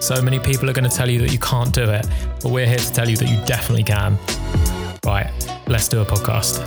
So many people are going to tell you that you can't do it, but we're here to tell you that you definitely can. Right, let's do a podcast.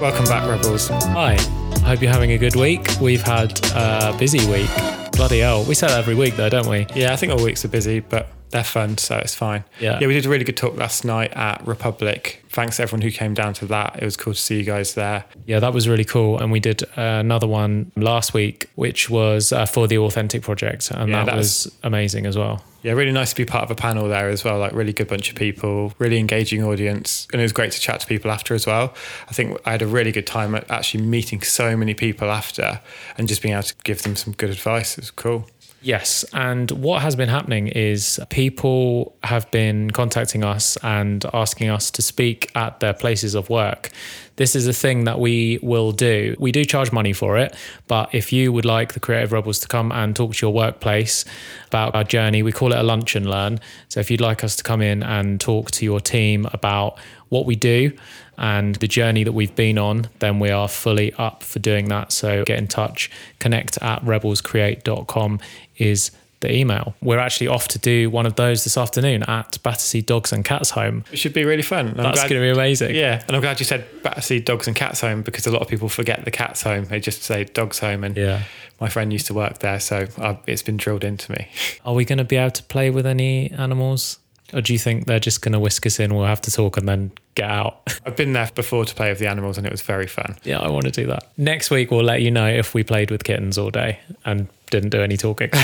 Welcome back, Rebels. Hi, I hope you're having a good week. We've had a busy week. Bloody hell. We say that every week though, don't we? Yeah, I think all weeks are busy, but they're fun, so it's fine. Yeah. Yeah, we did a really good talk last night at Republic. Thanks to everyone who came down to that. It was cool to see you guys there. Yeah, that was really cool. And we did uh, another one last week, which was uh, for the Authentic Project. And Yeah, that that was amazing as well. Yeah, really nice to be part of a panel there as well. Like, really good bunch of people, really engaging audience. And it was great to chat to people after as well. I think I had a really good time at actually meeting so many people after and just being able to give them some good advice. It was cool. Yes. And what has been happening is people have been contacting us and asking us to speak at their places of work. This is a thing that we will do. We do charge money for it, but if you would like the Creative Rebels to come and talk to your workplace about our journey, we call it a lunch and learn. So if you'd like us to come in and talk to your team about what we do and the journey that we've been on, then we are fully up for doing that. So get in touch. Connect at rebelscreate.com is the email. We're actually off to do one of those this afternoon at Battersea Dogs and Cats Home. It should be really fun. I'm That's going to be amazing. Yeah, and I'm glad you said Battersea Dogs and Cats Home because a lot of people forget the Cats Home. They just say Dogs Home, and Yeah. my friend used to work there, so uh, it's been drilled into me. Are we going to be able to play with any animals? Or do you think they're just going to whisk us in? We'll have to talk and then get out. I've been there before to play with the animals, and it was very fun. yeah, I want to do that. Next week, we'll let you know if we played with kittens all day and didn't do any talking.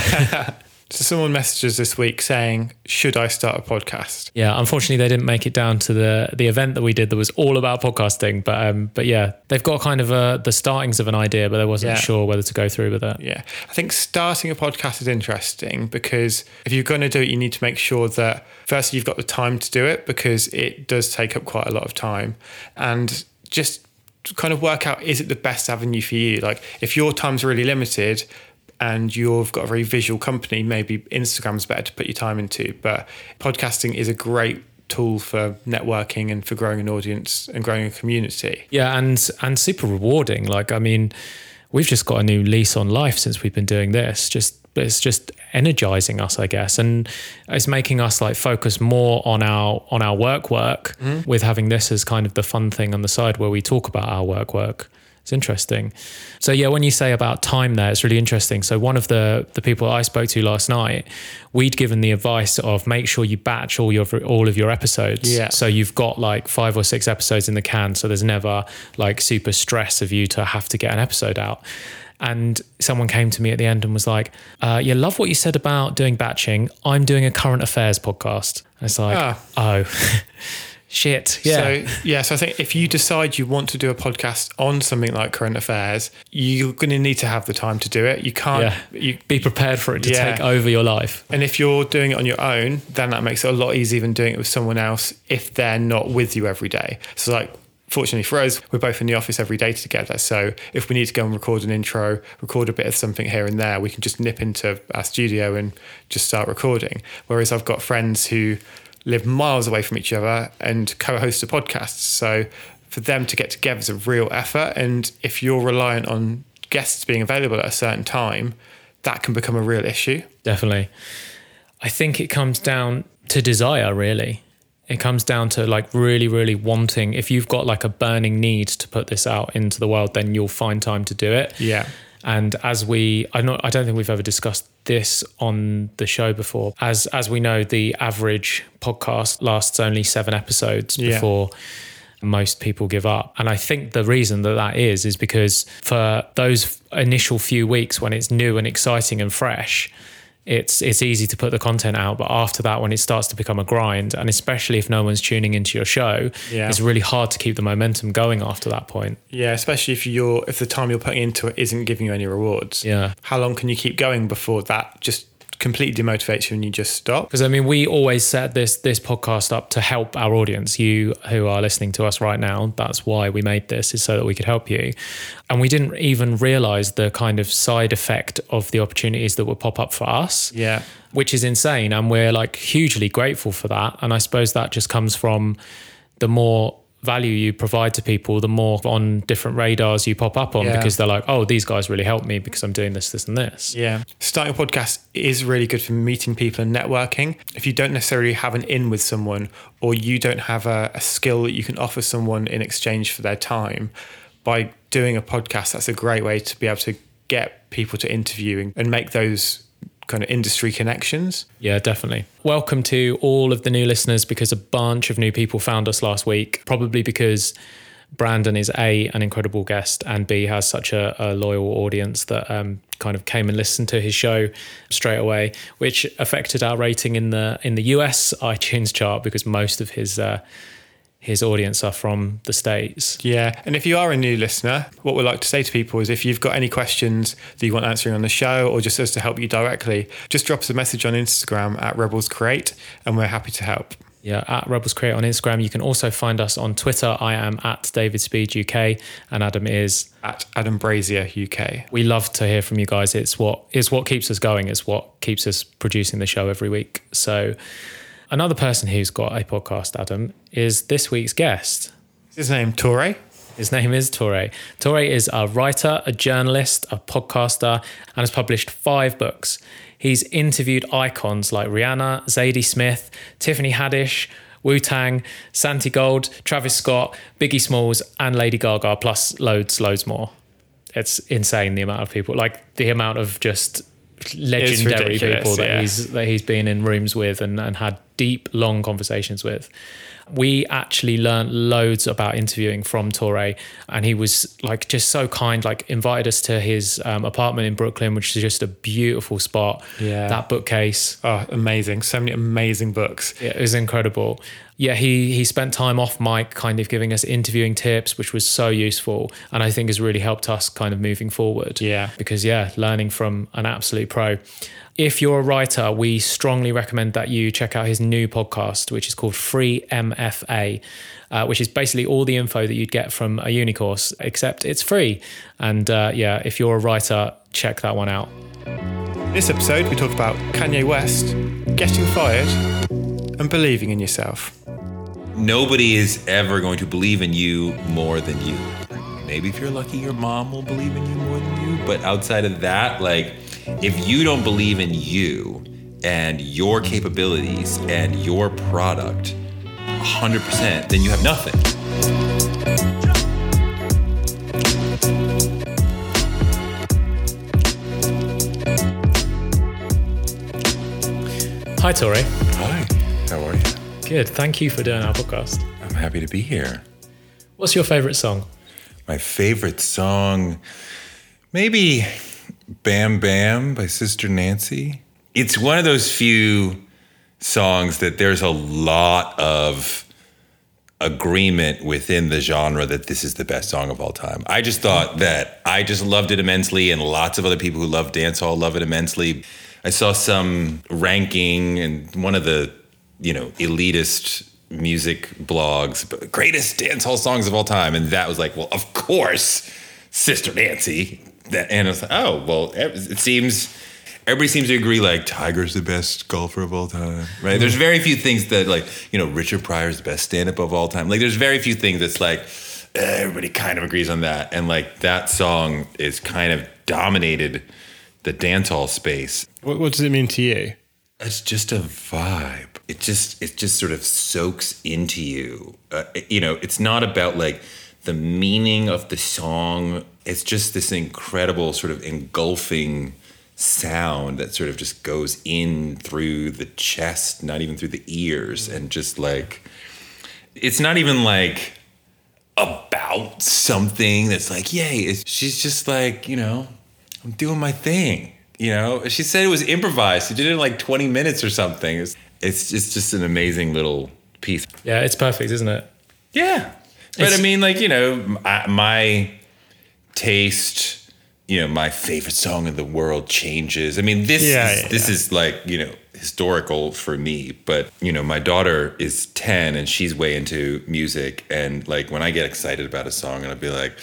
So someone messages this week saying, "Should I start a podcast?" Yeah, unfortunately, they didn't make it down to the the event that we did that was all about podcasting. But um, but yeah, they've got kind of a, the startings of an idea, but they wasn't Yeah. sure whether to go through with it. Yeah, I think starting a podcast is interesting because if you're going to do it, you need to make sure that firstly you've got the time to do it because it does take up quite a lot of time, and just kind of work out is it the best avenue for you. Like if your time's really limited and you've got a very visual company, maybe Instagram's better to put your time into. But podcasting is a great tool for networking and for growing an audience and growing a community. Yeah, and and super rewarding. Like, I mean, we've just got a new lease on life since we've been doing this. Just it's just energizing us, I guess, and it's making us like focus more on our on our work work mm-hmm. with having this as kind of the fun thing on the side where we talk about our work work. It's interesting. So yeah, when you say about time there, it's really interesting. So one of the the people I spoke to last night, we'd given the advice of make sure you batch all your all of your episodes. Yeah. So you've got like five or six episodes in the can, so there's never like super stress of you to have to get an episode out. And someone came to me at the end and was like, uh, "Yeah, love what you said about doing batching. I'm doing a current affairs podcast." And it's like, Ah. oh, shit, yeah, So yeah, so I think if you decide you want to do a podcast on something like current affairs, you're going to need to have the time to do it. You can't. yeah. You, Be prepared for it to Yeah. take over your life. and if you're doing it on your own, then that makes it a lot easier than doing it with someone else if they're not with you every day. So like. Fortunately for us, we're both in the office every day together. So if we need to go and record an intro, record a bit of something here and there, we can just nip into our studio and just start recording. Whereas I've got friends who live miles away from each other and co-host a podcast. So for them to get together is a real effort. And if you're reliant on guests being available at a certain time, that can become a real issue. Definitely. I think it comes down to desire, really. It comes down to like really, really wanting. If you've got like a burning need to put this out into the world, then you'll find time to do it. Yeah. And as we, I not, I don't think we've ever discussed this on the show before. As as we know, the average podcast lasts only seven episodes Yeah. before most people give up. And I think the reason that that is is because for those initial few weeks when it's new and exciting and fresh, it's it's easy to put the content out but after that when it starts to become a grind and especially if no one's tuning into your show Yeah. it's really hard to keep the momentum going after that point Yeah, especially if you're if the time you're putting into it isn't giving you any rewards. Yeah. How long can you keep going before that just completely demotivates you and you just stop? because I mean, we always set this this podcast up to help our audience. You who are listening to us right now, that's why we made this is so that we could help you. And we didn't even realize the kind of side effect of the opportunities that would pop up for us. Yeah. which is insane, and we're like hugely grateful for that. And I suppose that just comes from the more value you provide to people, the more on different radars you pop up on Yeah. because they're like, oh, these guys really helped me because I'm doing this, this, and this. Yeah. Starting a podcast is really good for meeting people and networking. If you don't necessarily have an in with someone or you don't have a, a skill that you can offer someone in exchange for their time, by doing a podcast, that's a great way to be able to get people to interview and, and make those kind of industry connections. Yeah, definitely. Welcome to all of the new listeners because a bunch of new people found us last week, probably because Brandon is A, an incredible guest, and B, has such a, a loyal audience that um, kind of came and listened to his show straight away, which affected our rating in the in the US iTunes chart because most of his uh, his audience are from the States. Yeah. And if you are a new listener, what we like to say to people is if you've got any questions that you want answering on the show or just us to help you directly, just drop us a message on Instagram at Rebels Create and we're happy to help. Yeah, at Rebels Create on Instagram. You can also find us on Twitter. I am at David Speed UK, and Adam is At Adam Brazier UK. we love to hear from you guys. It's what is what keeps us going. It's what keeps us producing the show every week. So, another person who's got a podcast, Adam, is this week's guest. His name Touré. His name is Touré. Touré is a writer, a journalist, a podcaster, and has published five books. He's interviewed icons like Rihanna, Zadie Smith, Tiffany Haddish, Wu Tang, Santigold, Travis Scott, Biggie Smalls, and Lady Gaga, plus loads, loads more. It's insane the amount of people, like the amount of just legendary people that yeah. he's that he's been in rooms with and, and had deep, long conversations with. We actually learned loads about interviewing from Touré, and he was like just so kind. Like invited us to his um, apartment in Brooklyn, which is just a beautiful spot. Yeah. that bookcase, Oh, amazing. So many amazing books. yeah, it was incredible. Yeah, he he spent time off mic, kind of giving us interviewing tips, which was so useful, and I think has really helped us kind of moving forward. Yeah. because yeah, learning from an absolute pro. If you're a writer, we strongly recommend that you check out his new podcast, which is called Free MFA, uh, which is basically all the info that you'd get from a uni course, except it's free. And uh, yeah, if you're a writer, check that one out. This episode, we talk about Kanye West, getting fired, and believing in yourself. Nobody is ever going to believe in you more than you. Maybe if you're lucky, your mom will believe in you more than you. But outside of that, like, if you don't believe in you and your capabilities and your product 100%, then you have nothing. Hi, Touré. Hi, how are you? Good. Thank you for doing our podcast. I'm happy to be here. What's your favorite song? My favorite song, maybe Bam Bam by Sister Nancy. It's one of those few songs that there's a lot of agreement within the genre that this is the best song of all time. I just thought that I just loved it immensely, and lots of other people who love dancehall love it immensely. I saw some ranking and one of the, you know, elitist music blogs, greatest dancehall songs of all time, and that was like, well, of course, Sister Nancy. That, and I was like, oh, well, it seems everybody seems to agree like Tiger's the best golfer of all time, right? There's very few things that like you know Richard Pryor's the best stand-up of all time. Like there's very few things that's like everybody kind of agrees on that, and like that song is kind of dominated the dancehall space. What, what does it mean to you? It's just a vibe. It just it just sort of soaks into you. Uh, you know, it's not about like the meaning of the song. It's just this incredible sort of engulfing sound that sort of just goes in through the chest, not even through the ears, and just like it's not even like about something that's like, yay. It's, she's just like, you know, I'm doing my thing. You know, she said it was improvised. She did it in like 20 minutes or something. It's it's just just an amazing little piece. Yeah, it's perfect, isn't it? Yeah, but It's- I mean, like you know, my, my taste. You know, my favorite song in the world changes. I mean, this Yeah, is, yeah, this is like you know historical for me. But you know, my daughter is ten and she's way into music. And like when I get excited about a song, and I'll be like,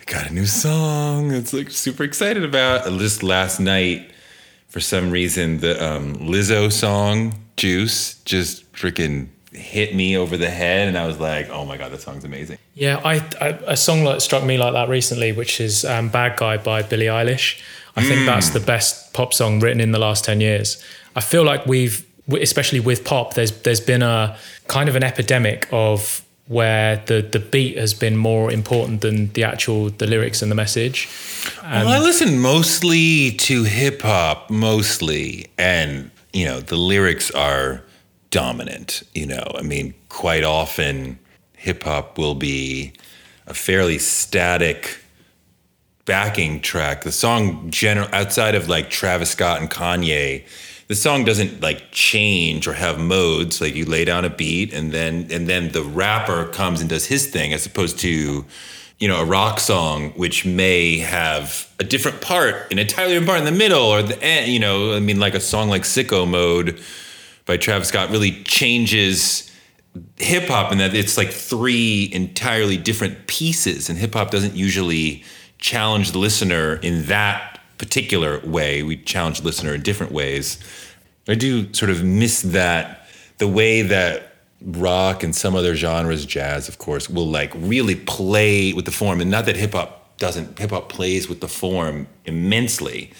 I got a new song. It's like super excited about. Just last night, for some reason, the um, Lizzo song "Juice" just freaking hit me over the head, and I was like, "Oh my god, that song's amazing." Yeah, I, I a song that struck me like that recently, which is um, "Bad Guy" by Billie Eilish. I think that's the best pop song written in the last ten years. I feel like we've, especially with pop, there's there's been a kind of an epidemic of where the the beat has been more important than the actual the lyrics and the message. well, I listen mostly to hip hop, mostly, and you know the lyrics are dominant. You know, I mean, quite often hip hop will be a fairly static backing track. The song, general outside of like Travis Scott and Kanye, the song doesn't like change or have modes. Like you lay down a beat and then and then the rapper comes and does his thing, as opposed to you know a rock song which may have a different part, an entirely different part in the middle or the end. You know, I mean, like a song like Sicko Mode by Travis Scott really changes hip hop in that it's like three entirely different pieces, and hip hop doesn't usually challenge the listener in that particular way. We challenge the listener in different ways. I do sort of miss that the way that rock and some other genres, jazz, of course, will like really play with the form, and not that hip hop doesn't. Hip hop plays with the form immensely,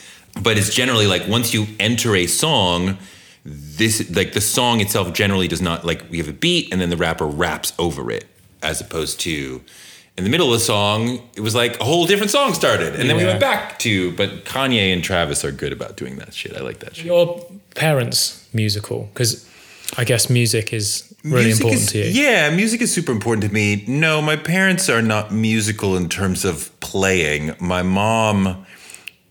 but it's generally like once you enter a song this like the song itself generally does not like we have a beat and then the rapper raps over it as opposed to in the middle of the song it was like a whole different song started and then we went back to but Kanye and Travis are good about doing that shit I like that shit Your parents' musical, because I guess music is really Music important is- to you. Yeah, music is super important to me. No, my parents are not musical in terms of playing. My mom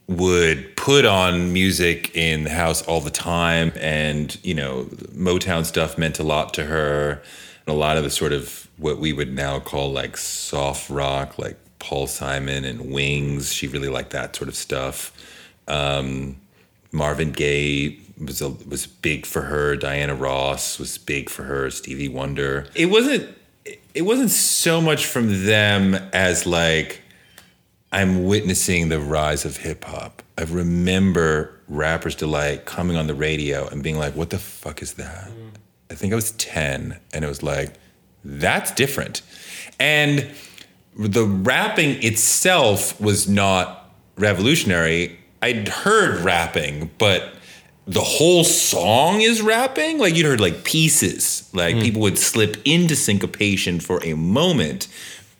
would put on music in the house all the time and you know motown stuff meant a lot to her and a lot of the sort of what we would now call like soft rock like paul simon and wings. She really liked that sort of stuff. Um, marvin gaye was a, was big for her. Diana ross was big for her. Stevie wonder. It wasn't it wasn't so much from them as like I'm witnessing the rise of hip hop. I remember Rappers Delight coming on the radio and being like, "What the fuck is that?" I think I was 10 and it was like, "That's different." And the rapping itself was not revolutionary. I'd heard rapping, but the whole song is rapping. Like you'd heard like pieces, like hmm. people would slip into syncopation for a moment,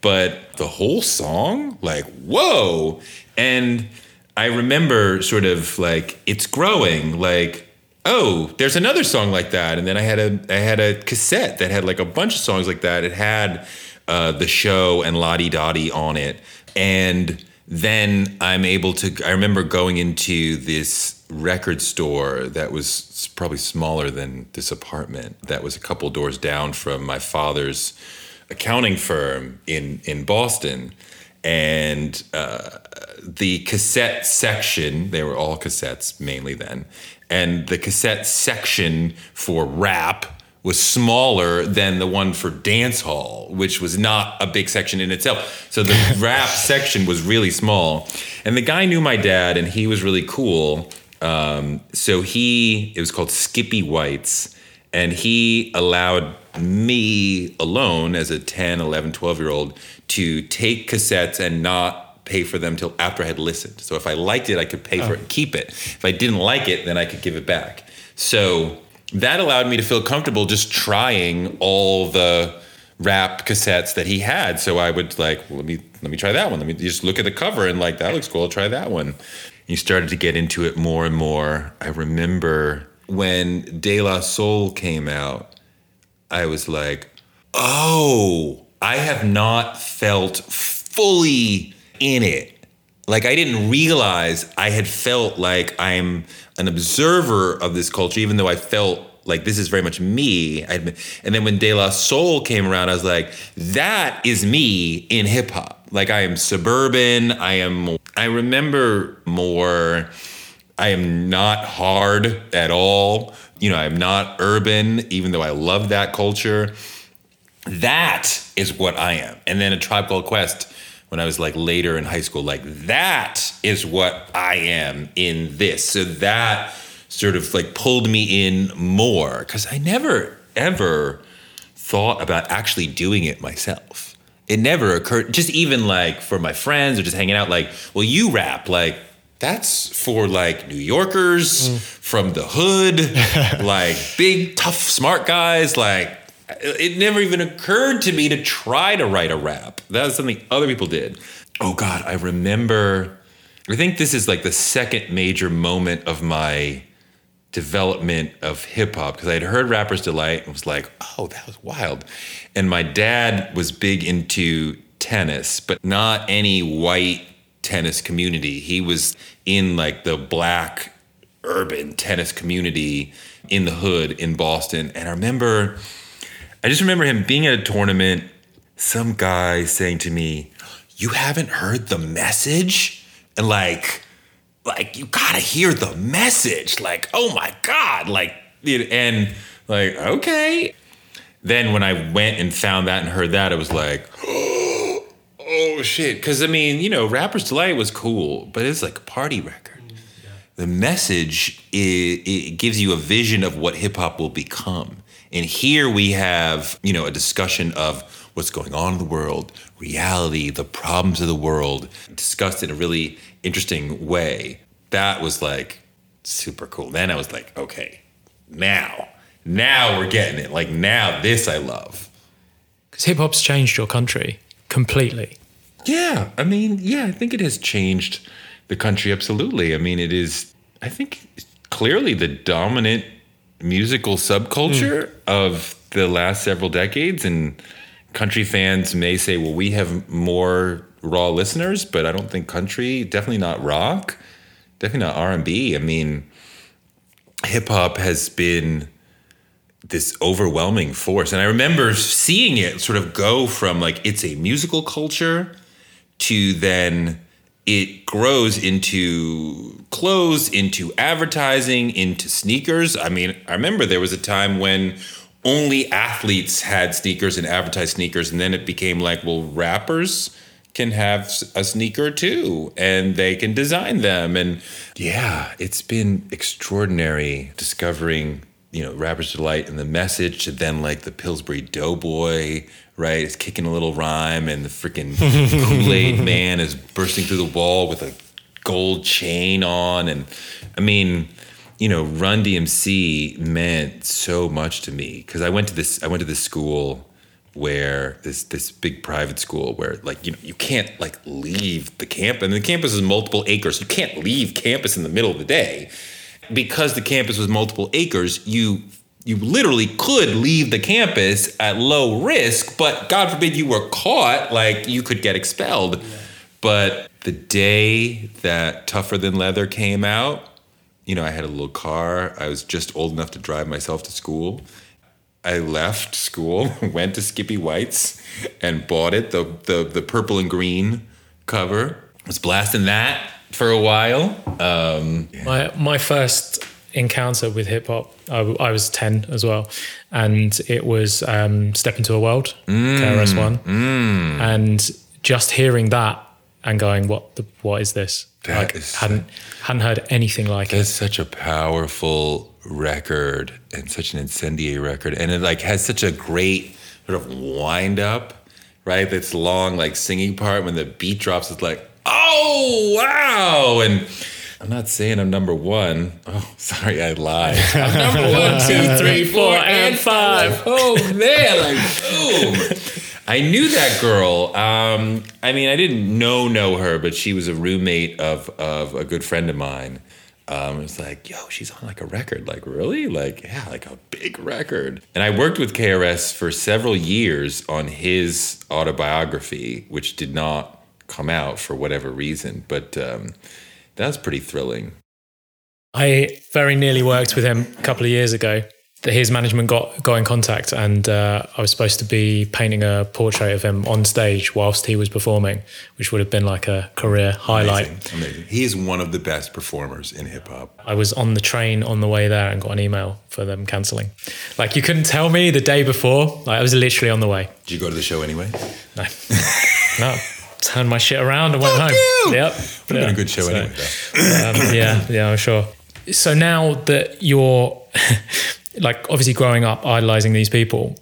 but the whole song, like whoa! And I remember sort of like it's growing, like oh, there's another song like that, and then I had a I had a cassette that had like a bunch of songs like that. It had uh, the show and La Di Da Di on it, and then I'm able to. I remember going into this record store that was probably smaller than this apartment. That was a couple doors down from my father's accounting firm in in Boston, and uh, the cassette section. They were all cassettes mainly then, and the cassette section for rap was smaller than the one for dance hall, which was not a big section in itself. So the rap section was really small. And the guy knew my dad and he was really cool. Um, so he, it was called Skippy Whites, and he allowed me alone as a 10, 11, 12 year old to take cassettes and not pay for them till after I had listened. So if I liked it, I could pay for it and oh. keep it. If I didn't like it, then I could give it back. So that allowed me to feel comfortable just trying all the rap cassettes that he had. So I would like, well, let me let me try that one. Let me just look at the cover and like that looks cool. I'll try that one. You started to get into it more and more. I remember when De La Soul came out, I was like, oh, I have not felt fully in it Like I didn't realize I had felt like I'm an observer of this culture, even though I felt like this is very much me. Been, and then when De La Soul came around, I was like, that is me in hip hop. Like I am suburban. I am. I remember more. I am not hard at all. You know, I'm not urban, even though I love that culture. That is what I am. And then a Tribe Called Quest when I was like later in high school, like that is what I am in this. So that sort of like pulled me in more because I never ever thought about actually doing it myself. It never occurred, just even like for my friends or just hanging out, like, well, you rap, like, that's for like New Yorkers mm. from the hood, like big, tough, smart guys. Like, it never even occurred to me to try to write a rap. That was something other people did. Oh God, I remember. I think this is like the second major moment of my development of hip hop because I had heard Rapper's Delight and was like, oh, that was wild. And my dad was big into tennis, but not any white tennis community. He was in like the black urban tennis community in the hood in Boston. And I remember, I just remember him being at a tournament, some guy saying to me, You haven't heard the message? And like, like you gotta hear the message. Like, oh my God. Like, and like, okay. Then when I went and found that and heard that, it was like, oh shit. Cause I mean, you know, Rapper's Delight was cool, but it's like a party record. Mm, yeah. The message it, it gives you a vision of what hip hop will become. And here we have, you know, a discussion of what's going on in the world, reality, the problems of the world, discussed in a really interesting way. That was like super cool. Then I was like, okay, now, now we're getting it. Like now, this I love. Because hip hop's changed your country completely. Yeah, I mean, yeah, I think it has changed the country absolutely. I mean, it is. I think clearly the dominant musical subculture mm. of the last several decades and country fans may say well we have more raw listeners, but I don't think country, definitely not rock, definitely not R and B. I mean, hip hop has been this overwhelming force, and I remember seeing it sort of go from like it's a musical culture to then it grows into clothes, into advertising, into sneakers. I mean, I remember there was a time when only athletes had sneakers and advertised sneakers, and then it became like, well, rappers can have a sneaker too and they can design them and yeah it's been extraordinary discovering you know rapper's delight and the message to then like the pillsbury doughboy right? It's kicking a little rhyme and the freaking kool-aid man is bursting through the wall with a gold chain on. And i mean you know run dmc meant so much to me because i went to this i went to this school where this this big private school where like you know you can't like leave the camp and the campus is multiple acres. You can't leave campus in the middle of the day. Because the campus was multiple acres you you literally could leave the campus at low risk but god forbid you were caught like you could get expelled yeah. but the day that tougher than leather came out you know i had a little car i was just old enough to drive myself to school I left school, went to Skippy White's, and bought it the the the purple and green cover. I Was blasting that for a while. Um, my my first encounter with hip hop, I, I, was ten as well, and it was um, "Step Into a World," mm, KRS One, mm. and just hearing that and going, "What the what is this?" That like, is hadn't hadn't heard anything like that's it. such a powerful record and such an incendiary record and it like has such a great sort of wind up right that's long like singing part when the beat drops it's like oh wow and i'm not saying i'm number one. Oh, sorry i lied i'm number one two three four and five oh man like boom I knew that girl. Um, I mean, I didn't know know her, but she was a roommate of of a good friend of mine, um, it's like, yo, she's on like a record. Like, really? Like, yeah, like a big record. And I worked with KRS for several years on his autobiography, which did not come out for whatever reason. But um, that was pretty thrilling. I very nearly worked with him a couple of years ago. His management got got in contact, and uh, I was supposed to be painting a portrait of him on stage whilst he was performing, which would have been like a career highlight. Amazing, amazing. He is one of the best performers in hip hop. I was on the train on the way there and got an email for them cancelling. Like you couldn't tell me the day before. Like I was literally on the way. Did you go to the show anyway? No, no. Turned my shit around and went Fuck home. you! Yep. Would have been a good show So, anyway, um, yeah, yeah, I'm sure. So now that you're like obviously growing up idolizing these people,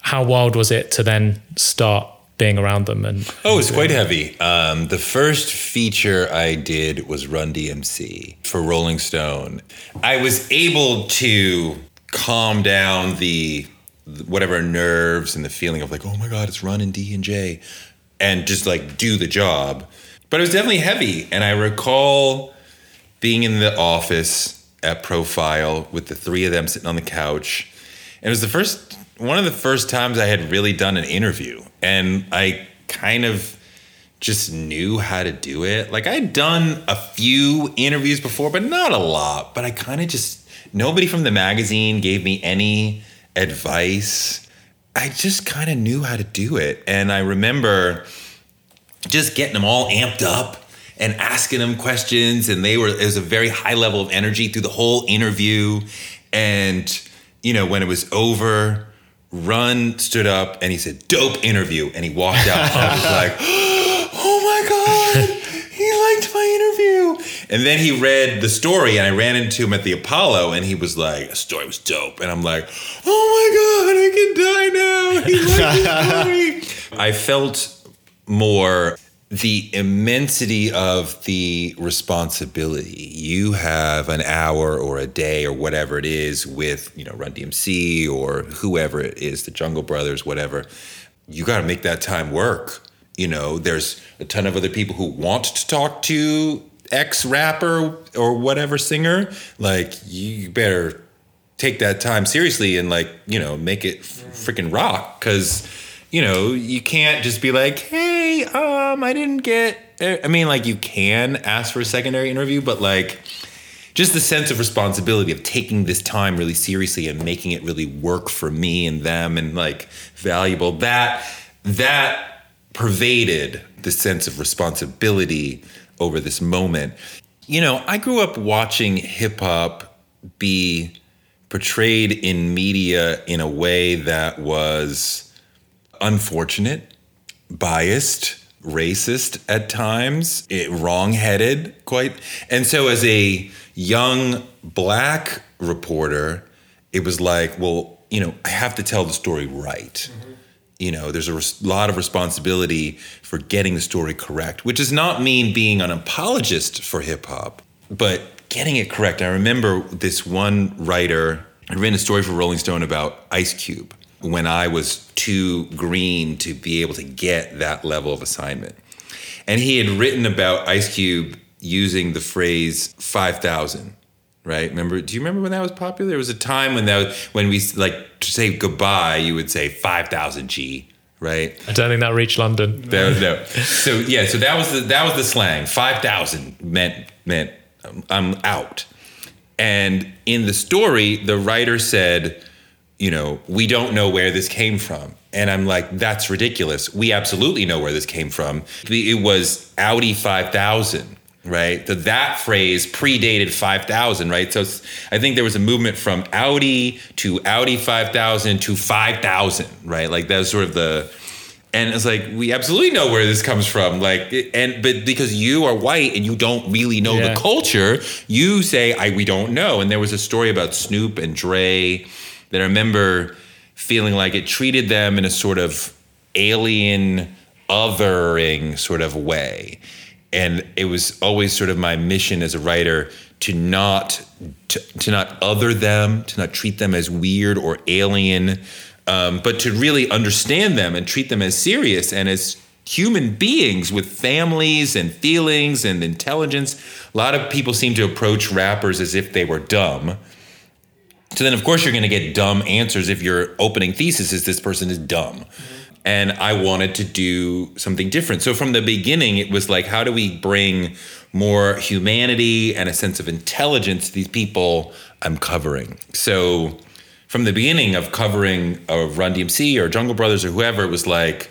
how wild was it to then start being around them and Oh, it's quite heavy. Um, the first feature I did was Run DMC for Rolling Stone. I was able to calm down the whatever nerves and the feeling of like, oh my god, it's Run and D and J, and just like do the job. But it was definitely heavy, and I recall being in the office at Profile with the three of them sitting on the couch. And it was the first one of the first times I had really done an interview. And I kind of just knew how to do it. Like I'd done a few interviews before, but not a lot. But I kind of just nobody from the magazine gave me any advice. I just kind of knew how to do it. And I remember just getting them all amped up and asking them questions and they were it was a very high level of energy through the whole interview and you know when it was over run stood up and he said dope interview and he walked out i was like and then he read the story and i ran into him at the apollo and he was like the story was dope and i'm like oh my god i can die now he liked the story i felt more the immensity of the responsibility. You have an hour or a day or whatever it is with, you know, Run DMC or whoever it is, the Jungle Brothers, whatever. You got to make that time work. You know, there's a ton of other people who want to talk to X rapper or whatever singer. Like, you better take that time seriously and, like, you know, make it freaking rock. Cause, you know, you can't just be like, hey, um, I didn't get. I mean, like, you can ask for a secondary interview, but like, just the sense of responsibility of taking this time really seriously and making it really work for me and them and like valuable that that pervaded the sense of responsibility over this moment. You know, I grew up watching hip hop be portrayed in media in a way that was unfortunate, biased, racist at times, it, wrong-headed quite. And so as a young black reporter, it was like, well, you know, I have to tell the story right. Mm-hmm. You know, there's a res- lot of responsibility for getting the story correct, which does not mean being an apologist for hip hop, but getting it correct. I remember this one writer had written a story for Rolling Stone about Ice Cube when I was too green to be able to get that level of assignment. And he had written about Ice Cube using the phrase 5,000, right? Remember, do you remember when that was popular? There was a time when that was, when we like to say goodbye, you would say 5,000 G, right? I don't think that reached London. There, no. So yeah, so that was the that was the slang. Five thousand meant meant um, I'm out. And in the story, the writer said, you know, we don't know where this came from. And I'm like, that's ridiculous. We absolutely know where this came from. It was Audi 5000, right? So that phrase predated 5000, right? So I think there was a movement from Audi to Audi 5000 to 5000, right? Like that was sort of the, and it's like we absolutely know where this comes from like and but because you are white and you don't really know Yeah. the culture you say i we don't know and there was a story about snoop and dre that i remember feeling like it treated them in a sort of alien othering sort of way and it was always sort of my mission as a writer to not to, to not other them to not treat them as weird or alien um, but to really understand them and treat them as serious and as human beings with families and feelings and intelligence. A lot of people seem to approach rappers as if they were dumb. So then of course you're going to get dumb answers if your opening thesis is this person is dumb and I wanted to do something different. So from the beginning, it was like, how do we bring more humanity and a sense of intelligence to these people I'm covering? So from the beginning of covering of Run DMC or Jungle Brothers or whoever, it was like,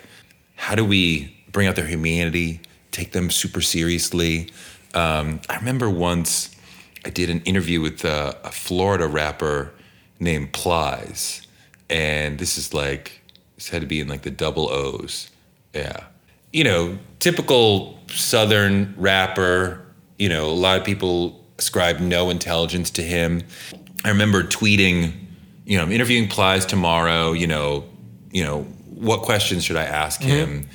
how do we bring out their humanity, take them super seriously? Um, I remember once I did an interview with a, a Florida rapper named Plies, and this is like this had to be in like the double O's. Yeah. You know, typical Southern rapper, you know, a lot of people ascribe no intelligence to him. I remember tweeting, you know, I'm interviewing Plies tomorrow, you know, you know, what questions should I ask mm-hmm. him?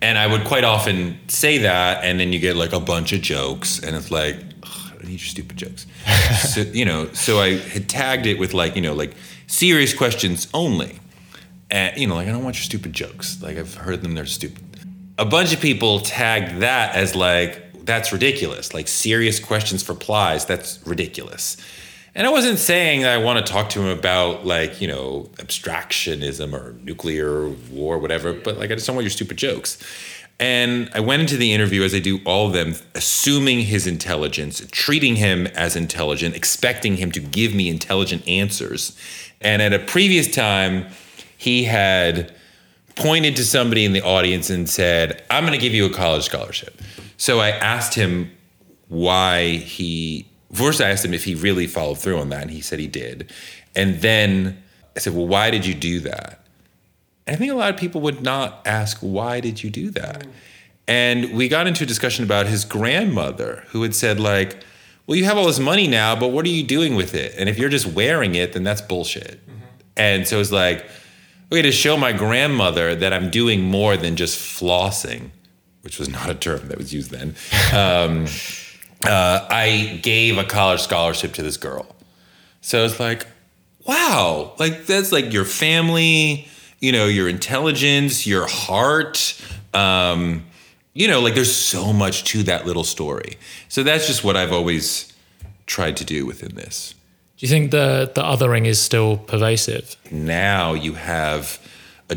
And I would quite often say that, and then you get like a bunch of jokes, and it's like, I need your stupid jokes. so, you know, so I had tagged it with like, you know, like serious questions only. And, you know, like, I don't want your stupid jokes. Like, I've heard them, they're stupid. A bunch of people tagged that as like, that's ridiculous. Like, serious questions for plies, that's ridiculous. And I wasn't saying that I want to talk to him about like, you know, abstractionism or nuclear war, or whatever, but like, I just don't want your stupid jokes. And I went into the interview, as I do all of them, assuming his intelligence, treating him as intelligent, expecting him to give me intelligent answers. And at a previous time, he had pointed to somebody in the audience and said, I'm going to give you a college scholarship. So I asked him why he, first, I asked him if he really followed through on that, and he said he did. And then I said, Well, why did you do that? And I think a lot of people would not ask, Why did you do that? And we got into a discussion about his grandmother who had said, like, well, you have all this money now, but what are you doing with it? And if you're just wearing it, then that's bullshit. Mm-hmm. And so it's like, okay, to show my grandmother that I'm doing more than just flossing, which was not a term that was used then, um, uh, I gave a college scholarship to this girl. So it's like, wow, like that's like your family, you know, your intelligence, your heart. Um, you know, like there's so much to that little story. So that's just what I've always tried to do within this. Do you think the the othering is still pervasive? Now you have a,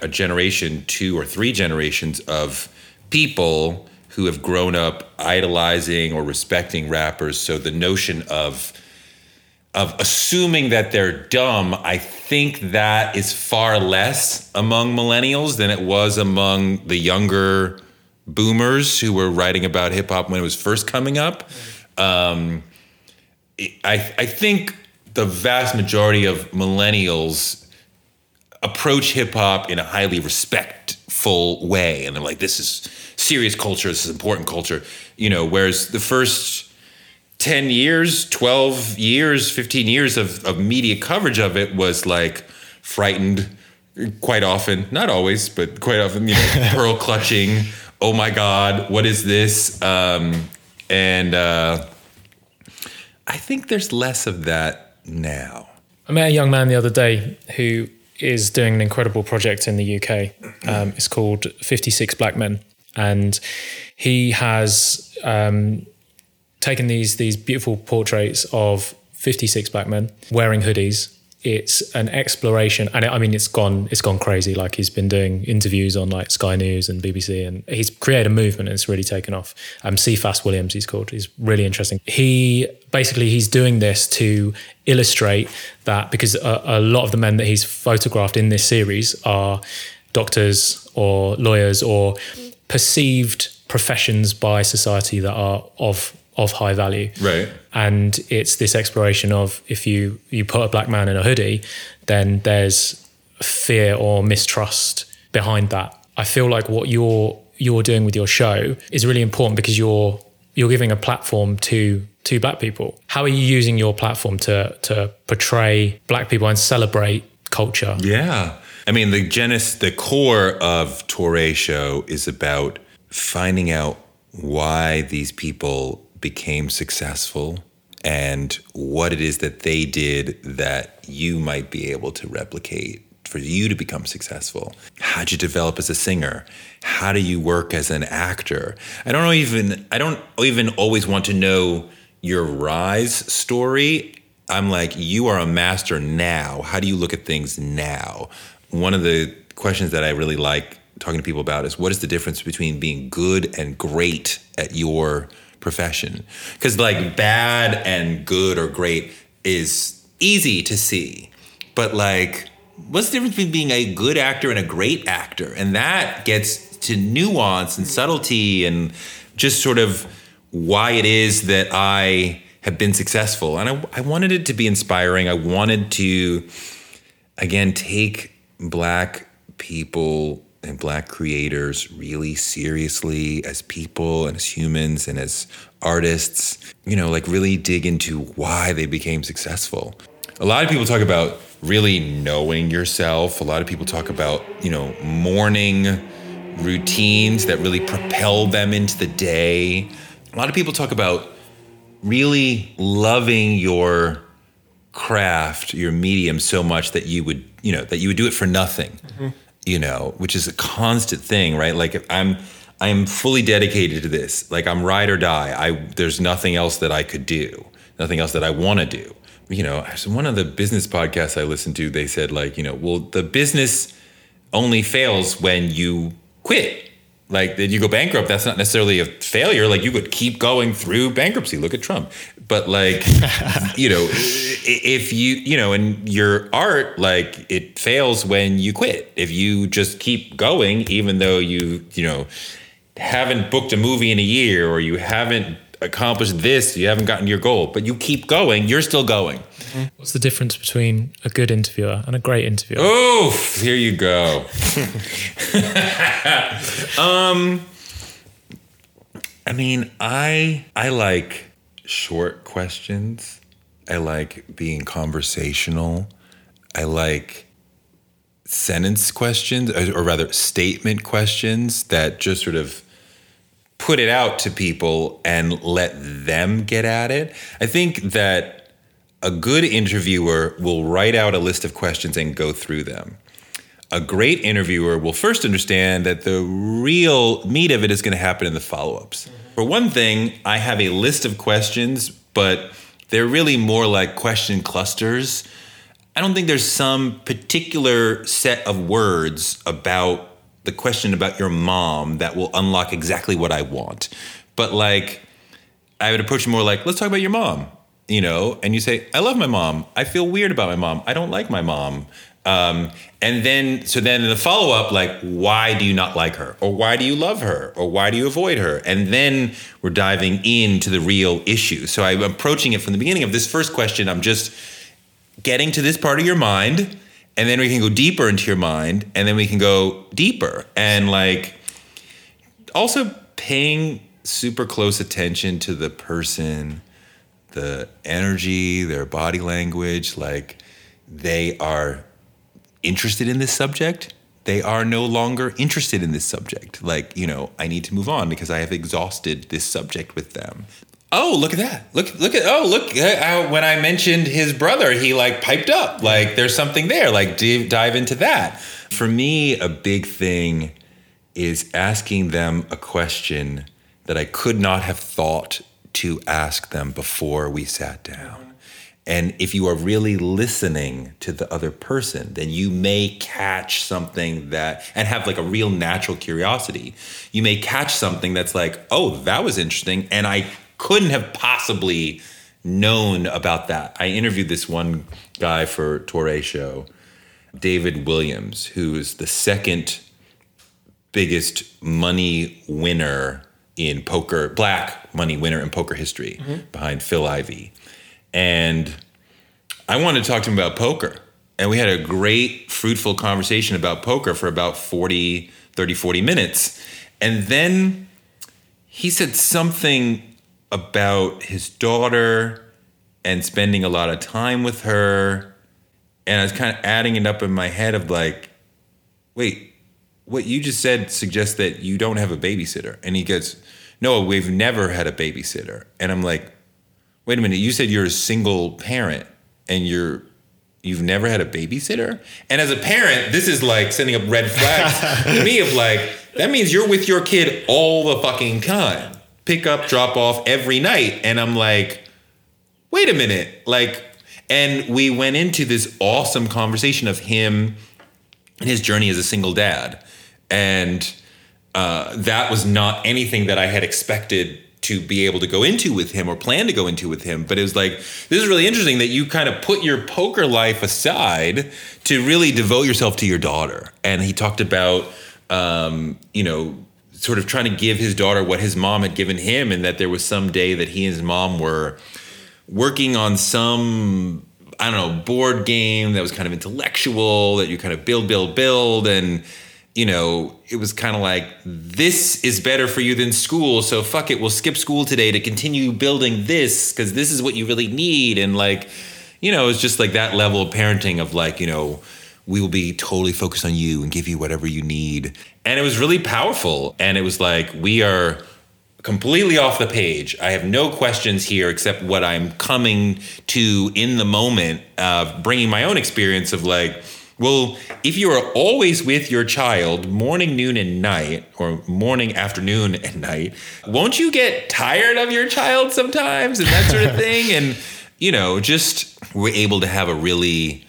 a generation, two or three generations of people who have grown up idolizing or respecting rappers. So the notion of of assuming that they're dumb, I think that is far less among millennials than it was among the younger boomers who were writing about hip hop when it was first coming up. Um, I I think the vast majority of millennials approach hip hop in a highly respectful way, and they're like, "This is serious culture. This is important culture." You know, whereas the first 10 years, 12 years, 15 years of, of media coverage of it was like frightened quite often, not always, but quite often, you know, pearl clutching. Oh my God, what is this? Um, and uh, I think there's less of that now. I met a young man the other day who is doing an incredible project in the UK. Um, it's called 56 Black Men. And he has um, taken these, these beautiful portraits of 56 black men wearing hoodies it's an exploration and i mean it's gone it's gone crazy. Like he's been doing interviews on like sky news and bbc and he's created a movement and it's really taken off. Um cephas williams he's called. He's really interesting. He basically he's doing this to illustrate that because a, a lot of the men that he's photographed in this series are doctors or lawyers or perceived professions by society that are of of high value. Right. And it's this exploration of if you you put a black man in a hoodie, then there's fear or mistrust behind that. I feel like what you're you're doing with your show is really important because you're you're giving a platform to to black people. How are you using your platform to to portray black people and celebrate culture? Yeah. I mean the genesis the core of Touré show is about finding out why these people became successful and what it is that they did that you might be able to replicate for you to become successful. How'd you develop as a singer? How do you work as an actor? I don't even I don't even always want to know your rise story. I'm like, you are a master now. How do you look at things now? One of the questions that I really like talking to people about is what is the difference between being good and great at your profession? Because like bad and good or great is easy to see, but like what's the difference between being a good actor and a great actor? And that gets to nuance and subtlety and just sort of why it is that I have been successful. And I, I wanted it to be inspiring. I wanted to, again, take Black people and Black creators really seriously as people and as humans and as artists, you know, like really dig into why they became successful. A lot of people talk about really knowing yourself. A lot of people talk about, you know, morning routines that really propel them into the day. A lot of people talk about really loving your craft, your medium so much that you would, you know, that you would do it for nothing. Mm-hmm. You know, which is a constant thing, right? Like I'm I'm fully dedicated to this. Like I'm ride or die. I there's nothing else that I could do. Nothing else that I want to do. You know, one of the business podcasts I listened to, they said like, you know, well, the business only fails when you quit like did you go bankrupt that's not necessarily a failure. Like you could keep going through bankruptcy. Look at trump. But like you know if you you know in your art like it fails when you quit. If you just keep going even though you you know haven't booked a movie in a year or you haven't accomplished this you haven't gotten your goal but you keep going you're still going What's the difference between a good interviewer and a great interviewer? Oh, here you go. um, I mean, I I like short questions. I like being conversational. I like sentence questions, or rather, statement questions that just sort of put it out to people and let them get at it. I think that a good interviewer will write out a list of questions and go through them. A great interviewer will first understand that the real meat of it is going to happen in the follow ups. Mm-hmm. For one thing, I have a list of questions, but they're really more like question clusters. I don't think there's some particular set of words about the question about your mom that will unlock exactly what I want. But like, I would approach it more like, let's talk about your mom you know, and you say, I love my mom. I feel weird about my mom. I don't like my mom. Um, and then, so then the follow up, like, why do you not like her? Or why do you love her? Or why do you avoid her? And then we're diving into the real issue. So I'm approaching it from the beginning of this first question. I'm just getting to this part of your mind. And then we can go deeper into your mind. And then we can go deeper. And like, also paying super close attention to the person the energy, their body language, like they are interested in this subject. They are no longer interested in this subject. Like, you know, I need to move on because I have exhausted this subject with them. Oh, look at that. Look, look at, oh, look, uh, when I mentioned his brother, he like piped up. Like, there's something there. Like, dive, dive into that. For me, a big thing is asking them a question that I could not have thought to ask them before we sat down. And if you are really listening to the other person, then you may catch something that, and have like a real natural curiosity. You may catch something that's like, oh, that was interesting. And I couldn't have possibly known about that. I interviewed this one guy for Touré Show, David Williams, who is the second biggest money winner in poker, black money winner in poker history mm-hmm. behind Phil Ivey. And I wanted to talk to him about poker. And we had a great, fruitful conversation about poker for about 40, 30, 40 minutes. And then he said something about his daughter and spending a lot of time with her. And I was kind of adding it up in my head of like, wait, what you just said suggests that you don't have a babysitter. And he goes, no, we've never had a babysitter. And I'm like, wait a minute, you said you're a single parent and you're you've never had a babysitter? And as a parent, this is like sending up red flags to me of like, that means you're with your kid all the fucking time. Pick up, drop off every night. And I'm like, wait a minute. Like, and we went into this awesome conversation of him and his journey as a single dad. And uh, that was not anything that I had expected to be able to go into with him or plan to go into with him. But it was like, this is really interesting that you kind of put your poker life aside to really devote yourself to your daughter. And he talked about, um, you know, sort of trying to give his daughter what his mom had given him, and that there was some day that he and his mom were working on some I don't know board game that was kind of intellectual that you kind of build, build, build, and you know it was kind of like this is better for you than school, so fuck it, we'll skip school today to continue building this because this is what you really need, and like you know it's just like that level of parenting of like you know we will be totally focused on you and give you whatever you need, and it was really powerful, and it was like we are completely off the page. I have no questions here except what I'm coming to in the moment of bringing my own experience of like, well, if you are always with your child morning, noon, and night, or morning, afternoon, and night, won't you get tired of your child sometimes and that sort of thing? and, you know, just we're able to have a really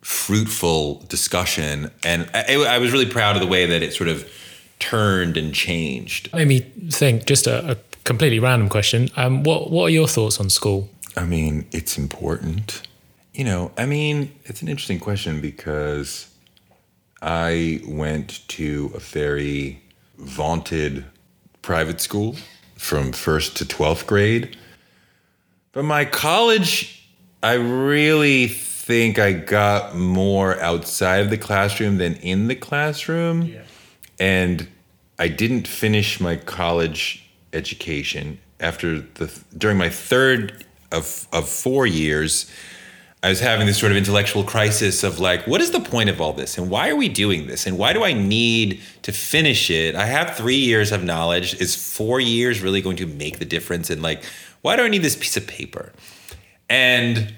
fruitful discussion. And I, I was really proud of the way that it sort of turned and changed? Made me think. Just a, a completely random question. Um, what What are your thoughts on school? I mean, it's important. You know, I mean, it's an interesting question because I went to a very vaunted private school from first to 12th grade. But my college, I really think I got more outside of the classroom than in the classroom. Yeah and I didn't finish my college education after the during my third of of four years. I was having this sort of intellectual crisis of like, what is the point of all this? And why are we doing this? And why do I need to finish it? I have three years of knowledge. Is four years really going to make the difference? And like, why do I need this piece of paper? And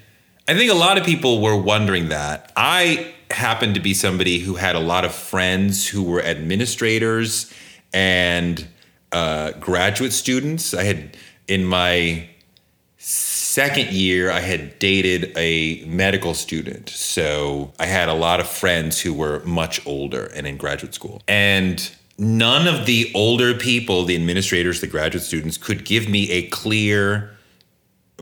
I think a lot of people were wondering that. I happened to be somebody who had a lot of friends who were administrators and uh, graduate students. I had in my second year, I had dated a medical student. So I had a lot of friends who were much older and in graduate school. And none of the older people, the administrators, the graduate students, could give me a clear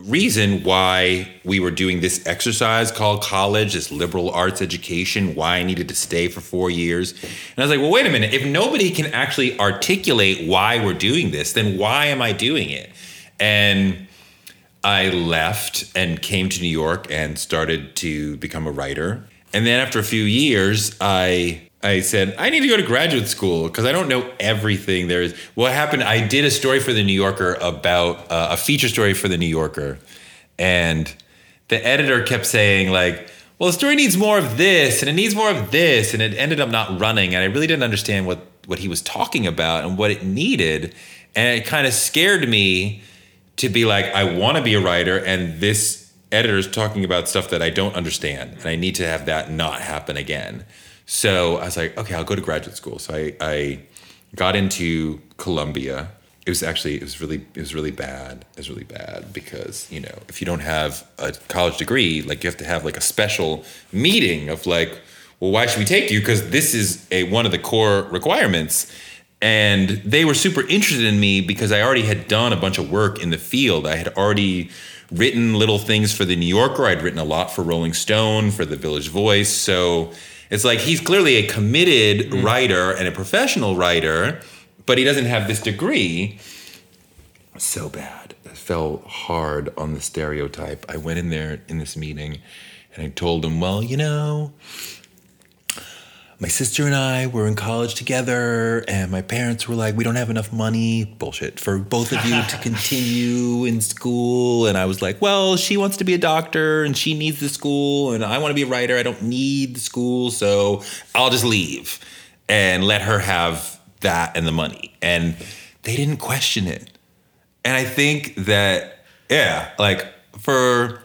reason why we were doing this exercise called college, this liberal arts education, why I needed to stay for four years. And I was like, well, wait a minute. If nobody can actually articulate why we're doing this, then why am I doing it? And I left and came to New York and started to become a writer. And then after a few years, I I said, I need to go to graduate school because I don't know everything there is. What happened, I did a story for the New Yorker about uh, a feature story for the New Yorker. And the editor kept saying, like, well, the story needs more of this and it needs more of this. And it ended up not running. And I really didn't understand what, what he was talking about and what it needed. And it kind of scared me to be like, I want to be a writer. And this editor is talking about stuff that I don't understand. And I need to have that not happen again. So I was like, okay, I'll go to graduate school. So I, I got into Columbia. It was actually it was really it was really bad. It was really bad because you know if you don't have a college degree, like you have to have like a special meeting of like, well, why should we take you? Because this is a one of the core requirements. And they were super interested in me because I already had done a bunch of work in the field. I had already written little things for the New Yorker. I'd written a lot for Rolling Stone, for the Village Voice. So it's like he's clearly a committed mm. writer and a professional writer, but he doesn't have this degree. So bad. It fell hard on the stereotype. I went in there in this meeting and I told him, well, you know, my sister and I were in college together, and my parents were like, we don't have enough money, bullshit, for both of you to continue in school. And I was like, well, she wants to be a doctor and she needs the school, and I want to be a writer. I don't need the school, so I'll just leave and let her have that and the money. And they didn't question it. And I think that, yeah, like for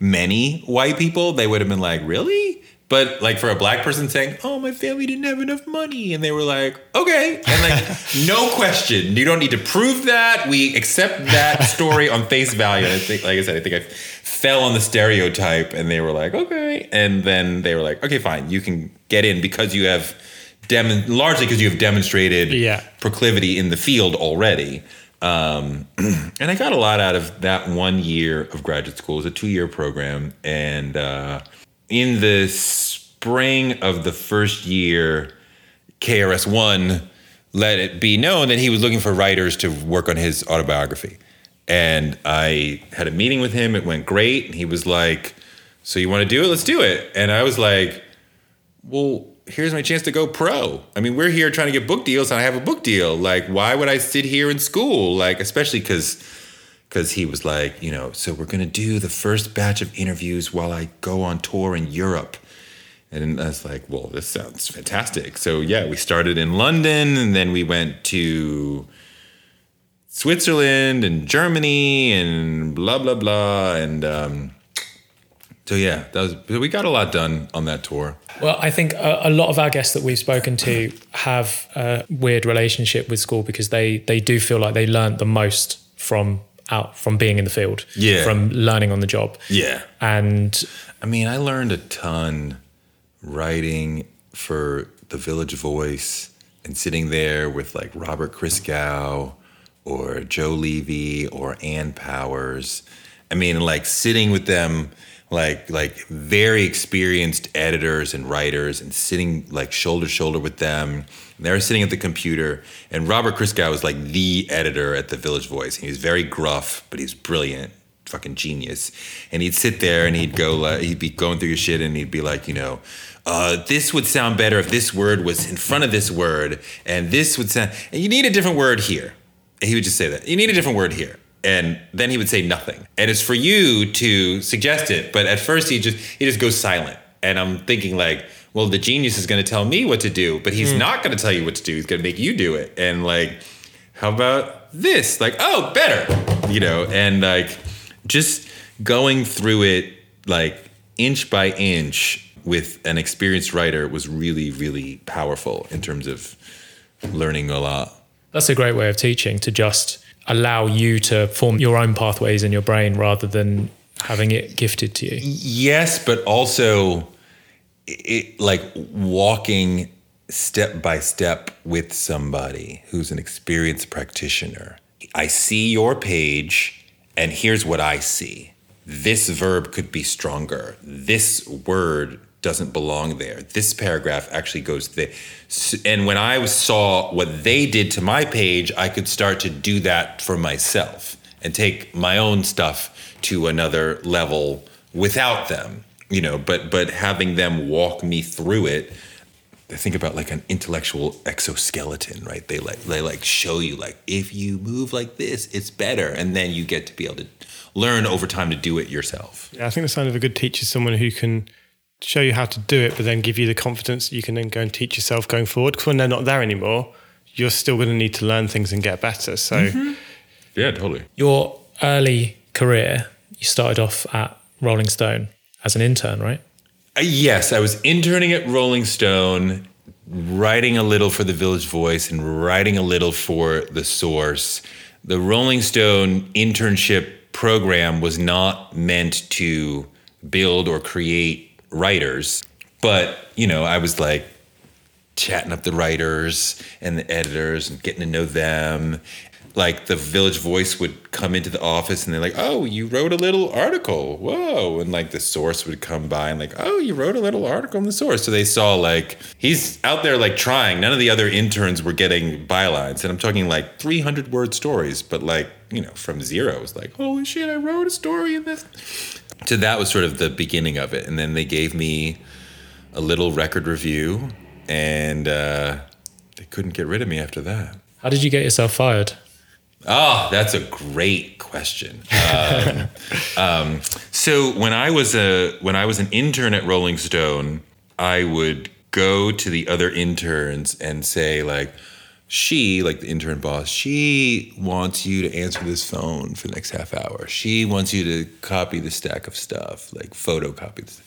many white people, they would have been like, really? But like for a black person saying, "Oh, my family didn't have enough money," and they were like, "Okay," and like no question, you don't need to prove that. We accept that story on face value. And I think, like I said, I think I fell on the stereotype and they were like, okay. And then they were like, okay, fine, you can get in because you have dem- largely because you have demonstrated Yeah. proclivity in the field already. Um, and I got a lot out of that one year of graduate school. It was a two year program. And uh, in the spring of the first year, KRS One let it be known that he was looking for writers to work on his autobiography. And I had a meeting with him. It went great. And he was like, So you want to do it? Let's do it. And I was like, Well, here's my chance to go pro. I mean, we're here trying to get book deals and I have a book deal. Like, why would I sit here in school? Like, especially because because he was like, you know, so we're gonna do the first batch of interviews while I go on tour in Europe. And I was like, well, this sounds fantastic. So yeah, we started in London and then we went to Switzerland and Germany and blah blah blah. And um, so yeah, that was we got a lot done on that tour. Well, I think a, a lot of our guests that we've spoken to have a weird relationship with school because they they do feel like they learned the most from out from being in the field, Yeah. from learning on the job, Yeah. and I mean, I learned a ton writing for the Village Voice and sitting there with like Robert Christgau or Joe Levy or Ann Powers. I mean, like sitting with them, like like very experienced editors and writers, and sitting like shoulder to shoulder with them. And they were sitting at the computer, and Robert Christgau was like the editor at the Village Voice. He was very gruff, but he's brilliant fucking genius. And he'd sit there and he'd go, like, he'd be going through your shit and he'd be like, you know, uh, this would sound better if this word was in front of this word, and this would sound, and you need a different word here. And he would just say that. You need a different word here. And then he would say nothing. And it's for you to suggest it. But at first he just he just goes silent. And I'm thinking like, well, the genius is gonna tell me what to do, but he's hmm. not gonna tell you what to do. He's gonna make you do it. And like, how about this? Like, oh, better. You know, and like just going through it like inch by inch with an experienced writer was really, really powerful in terms of learning a lot. that's a great way of teaching to just allow you to form your own pathways in your brain rather than having it gifted to you. Yes, but also it, like walking step by step with somebody who's an experienced practitioner. I see your page and here's what I see. This verb could be stronger. This word doesn't belong there. This paragraph actually goes there. And when I saw what they did to my page, I could start to do that for myself and take my own stuff to another level without them, you know, but but having them walk me through it I think about like an intellectual exoskeleton, right? They like they like show you like if you move like this, it's better, and then you get to be able to learn over time to do it yourself. Yeah, I think the sign of a good teacher is someone who can show you how to do it, but then give you the confidence that you can then go and teach yourself going forward. Because when they're not there anymore, you're still going to need to learn things and get better. So mm-hmm. Yeah, totally. Your early career, you started off at Rolling Stone as an intern, right? Uh, yes, I was interning at Rolling Stone, writing a little for the Village Voice and writing a little for the Source. The Rolling Stone internship program was not meant to build or create writers, but you know, I was like chatting up the writers and the editors and getting to know them. Like the Village Voice would come into the office and they're like, "Oh, you wrote a little article, whoa!" And like the Source would come by and like, "Oh, you wrote a little article in the Source." So they saw like he's out there like trying. None of the other interns were getting bylines, and I'm talking like 300 word stories, but like you know from zero, it was like, "Holy shit, I wrote a story in this." So that was sort of the beginning of it, and then they gave me a little record review, and uh, they couldn't get rid of me after that. How did you get yourself fired? Oh, that's a great question. Um, um, so when I was a when I was an intern at Rolling Stone, I would go to the other interns and say like, she like the intern boss, she wants you to answer this phone for the next half hour. She wants you to copy the stack of stuff, like photocopy. This.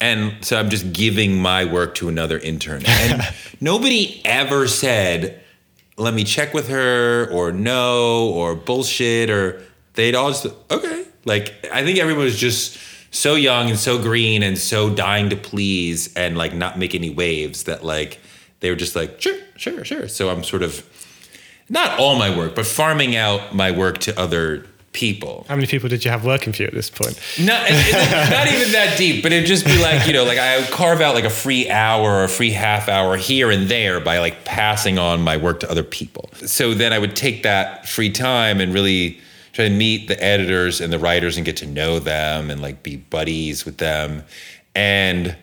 And so I'm just giving my work to another intern, and nobody ever said let me check with her or no or bullshit or they'd all just okay Like I think everyone was just so young and so green and so dying to please and like not make any waves that like they were just like sure, sure, sure. So I'm sort of not all my work, but farming out my work to other people. How many people did you have working for you at this point? Not, not even that deep, but it'd just be like, you know, like I would carve out like a free hour or a free half hour here and there by like passing on my work to other people. So then I would take that free time and really try to meet the editors and the writers and get to know them and like be buddies with them. And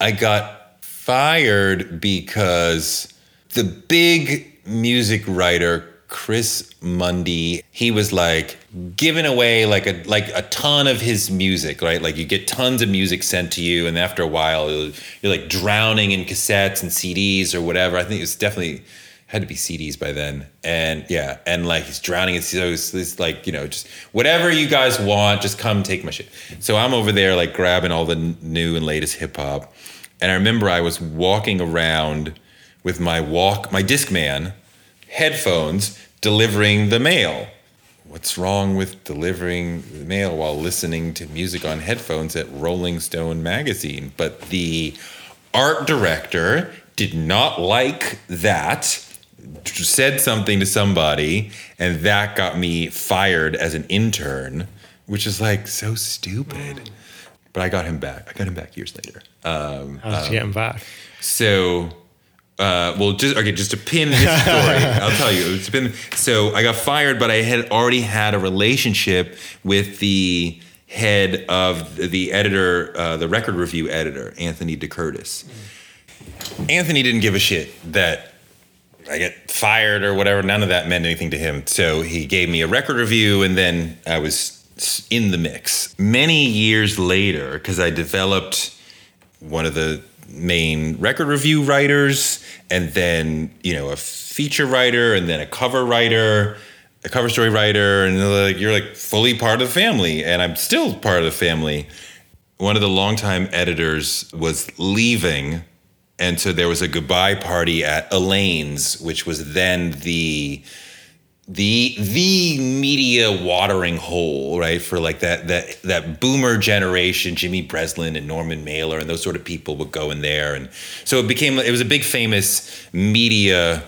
I got fired because the big music writer Chris Mundy, he was like giving away like a like a ton of his music, right? Like you get tons of music sent to you, and after a while, you're like drowning in cassettes and CDs or whatever. I think it was definitely had to be CDs by then, and yeah, and like he's drowning in so it's, it's like you know just whatever you guys want, just come take my shit. So I'm over there like grabbing all the new and latest hip hop, and I remember I was walking around with my walk my Discman headphones delivering the mail. What's wrong with delivering the mail while listening to music on headphones at Rolling Stone magazine? But the art director did not like that, said something to somebody, and that got me fired as an intern, which is like so stupid. But I got him back. I got him back years later. Um, How did you get him back? so uh, well, just okay, just to pin this story, I'll tell you. It's been so I got fired, but I had already had a relationship with the head of the editor, uh, the record review editor, Anthony DeCurtis. Anthony didn't give a shit that I get fired or whatever. None of that meant anything to him. So he gave me a record review, and then I was in the mix. Many years later, because I developed one of the main record review writers and then you know a feature writer and then a cover writer a cover story writer and like you're like fully part of the family and i'm still part of the family. One of the longtime editors was leaving and so there was a goodbye party at elaine's which was then the the the media watering hole, right? For like that that that boomer generation, Jimmy Breslin and Norman Mailer and those sort of people would go in there, and so it became it was a big famous media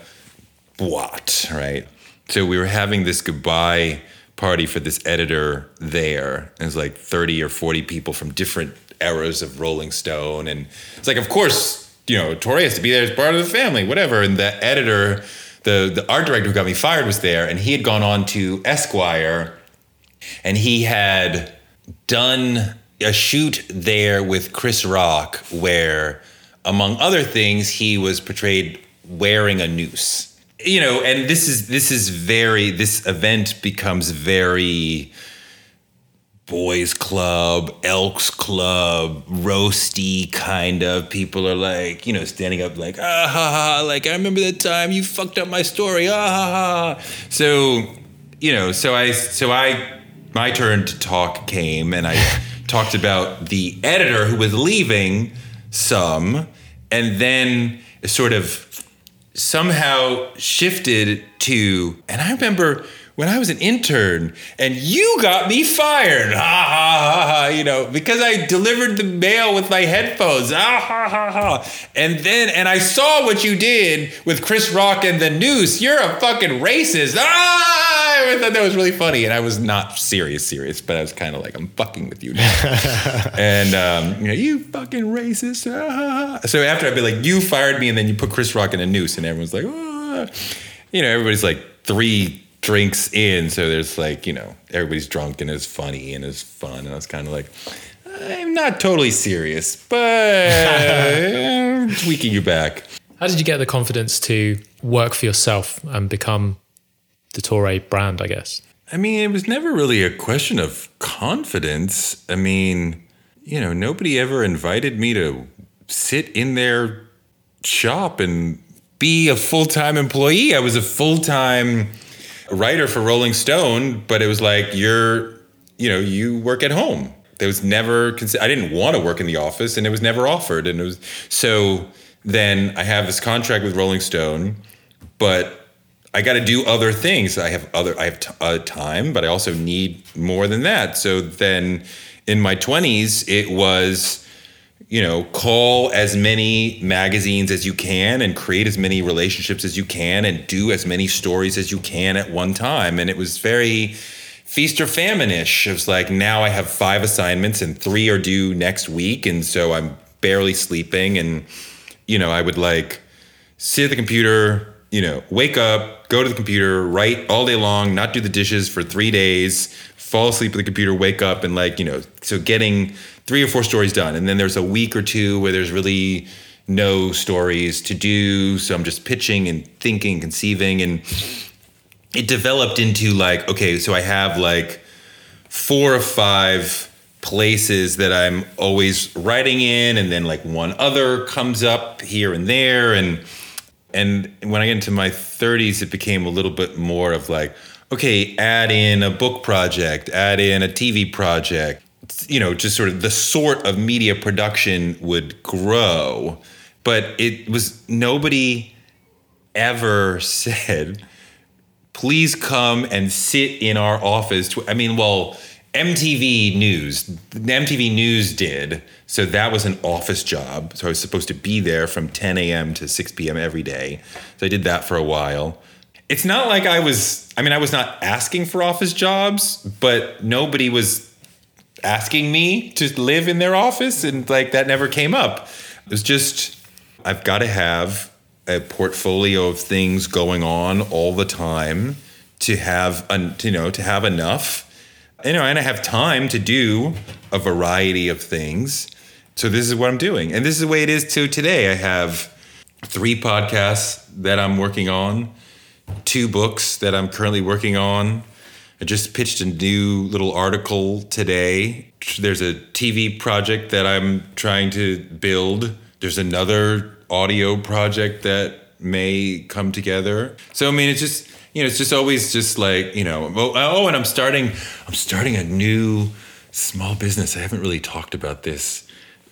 what, right? So we were having this goodbye party for this editor there, and it's like thirty or forty people from different eras of Rolling Stone, and it's like, of course, you know, Touré has to be there as part of the family, whatever, and the editor the the art director who got me fired was there, and he had gone on to Esquire, and he had done a shoot there with Chris Rock, where, among other things, he was portrayed wearing a noose. You know, and this is this is very this event becomes very boys club, elks club, roasty kind of. People are like, you know, standing up like, ah ha ha, like I remember that time you fucked up my story, ah ha ha. So, you know, so I so I my turn to talk came and I talked about the editor who was leaving some and then sort of somehow shifted to and I remember when I was an intern and you got me fired. Ha ha ha ha. You know, because I delivered the mail with my headphones. Ah ha ha ha. And then, and I saw what you did with Chris Rock and the noose. You're a fucking racist. Ah! I thought that was really funny. And I was not serious, serious, but I was kind of like, I'm fucking with you now. and, um, you know, you fucking racist. Ah, ha, ha. So after I'd be like, you fired me, and then you put Chris Rock in a noose, and everyone's like, ah. you know, everybody's like three drinks in. So there's like, you know, everybody's drunk and it's funny and it's fun. And I was kind of like, I'm not totally serious, but I'm tweaking you back. How did you get the confidence to work for yourself and become the Touré brand, I guess? I mean, it was never really a question of confidence. I mean, you know, nobody ever invited me to sit in their shop and be a full time employee. I was a full time writer for Rolling Stone, but it was like you're, you know, you work at home. There was never. I didn't want to work in the office, and it was never offered. And it was so. Then I have this contract with Rolling Stone, but I got to do other things. I have other I have t- uh, time, but I also need more than that. So then in my 20s it was you know, call as many magazines as you can and create as many relationships as you can and do as many stories as you can at one time. And it was very feast or famine ish. It was like, now I have five assignments and three are due next week. And so I'm barely sleeping. And, you know, I would like sit at the computer, you know, wake up, go to the computer, write all day long, not do the dishes for three days, fall asleep at the computer, wake up, and like, you know, so getting three or four stories done. And then there's a week or two where there's really no stories to do. So I'm just pitching and thinking, conceiving. And it developed into like, okay, so I have like four or five places that I'm always writing in, and then like one other comes up here and there. And and when I get into my 30s, it became a little bit more of like, okay, add in a book project, add in a TV project, you know, just sort of the sort of media production would grow. But it was nobody ever said, please come and sit in our office. I mean, well, MTV News, MTV News did. So that was an office job. So I was supposed to be there from 10 a.m. to 6 p.m. every day. So I did that for a while. It's not like I was, I mean, I was not asking for office jobs, but nobody was asking me to live in their office and like that never came up. It was just I've got to have a portfolio of things going on all the time to have un, you know to have enough you know and I have time to do a variety of things. So this is what I'm doing. And this is the way it is to today. I have three podcasts that I'm working on, two books that I'm currently working on, I just pitched a new little article today. There's a TV project that I'm trying to build. There's another audio project that may come together. So I mean, it's just you know, it's just always just like you know, oh, oh, and I'm starting, I'm starting a new small business. I haven't really talked about this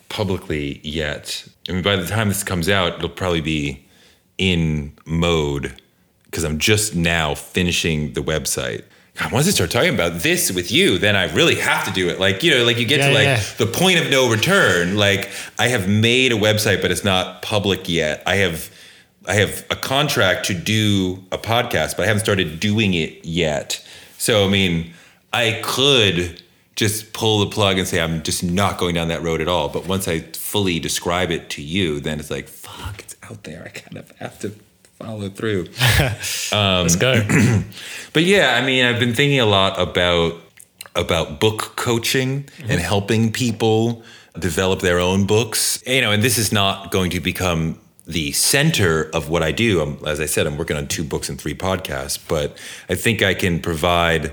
publicly yet. I mean, by the time this comes out, it'll probably be in mode because I'm just now finishing the website. God, once I start talking about this with you, then I really have to do it. Like, you know, like you get Yeah, to like yeah. the point of no return. Like I have made a website, but it's not public yet. I have I have a contract to do a podcast, but I haven't started doing it yet. So I mean, I could just pull the plug and say I'm just not going down that road at all. But once I fully describe it to you, then it's like, fuck, it's out there. I kind of have to follow through. Let's go. Um, but yeah, I mean, I've been thinking a lot about about book coaching and mm-hmm. helping people develop their own books. You know, and this is not going to become the center of what I do. I'm, as I said, I'm working on two books and three podcasts, but I think I can provide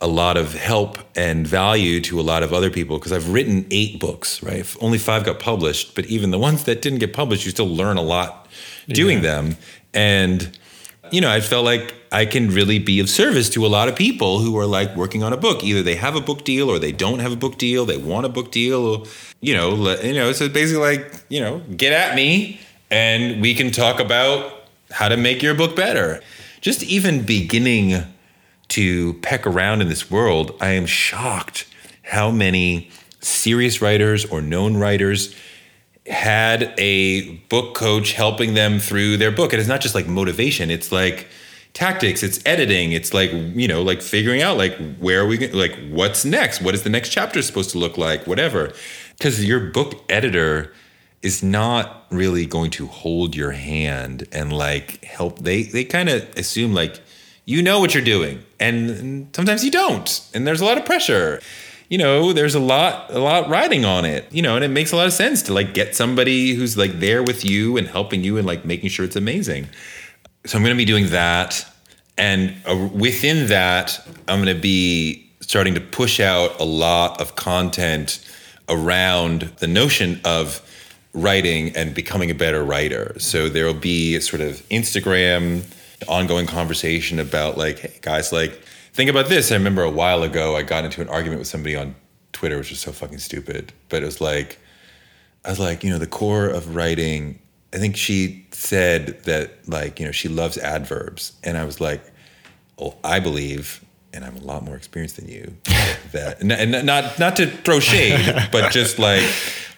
a lot of help and value to a lot of other people because I've written eight books, right? Only five got published, but even the ones that didn't get published, you still learn a lot doing them. And, you know, I felt like I can really be of service to a lot of people who are like working on a book. Either they have a book deal or they don't have a book deal. They want a book deal, or, you know, let, you know. So basically, like, you know, get at me and we can talk about how to make your book better. Just even beginning to peck around in this world, I am shocked how many serious writers or known writers had a book coach helping them through their book. And it's not just like motivation, it's like tactics, it's editing, it's like, you know, like figuring out like where are we going like what's next? What is the next chapter supposed to look like? Whatever. Cuz your book editor is not really going to hold your hand and like help they they kind of assume like you know what you're doing and, sometimes you don't and there's a lot of pressure you know there's a lot a lot riding on it you know and it makes a lot of sense to like get somebody who's like there with you and helping you and like making sure it's amazing so i'm going to be doing that and uh, within that i'm going to be starting to push out a lot of content around the notion of writing and becoming a better writer. So there will be sort of Instagram ongoing conversation about like, hey guys, like think about this. I remember a while ago I got into an argument with somebody on Twitter, which was so fucking stupid. But it was like, I was like, you know, the core of writing I think she said that like you know she loves adverbs, and I was like, oh, I believe, and I'm a lot more experienced than you. that and, not not to throw shade, but just like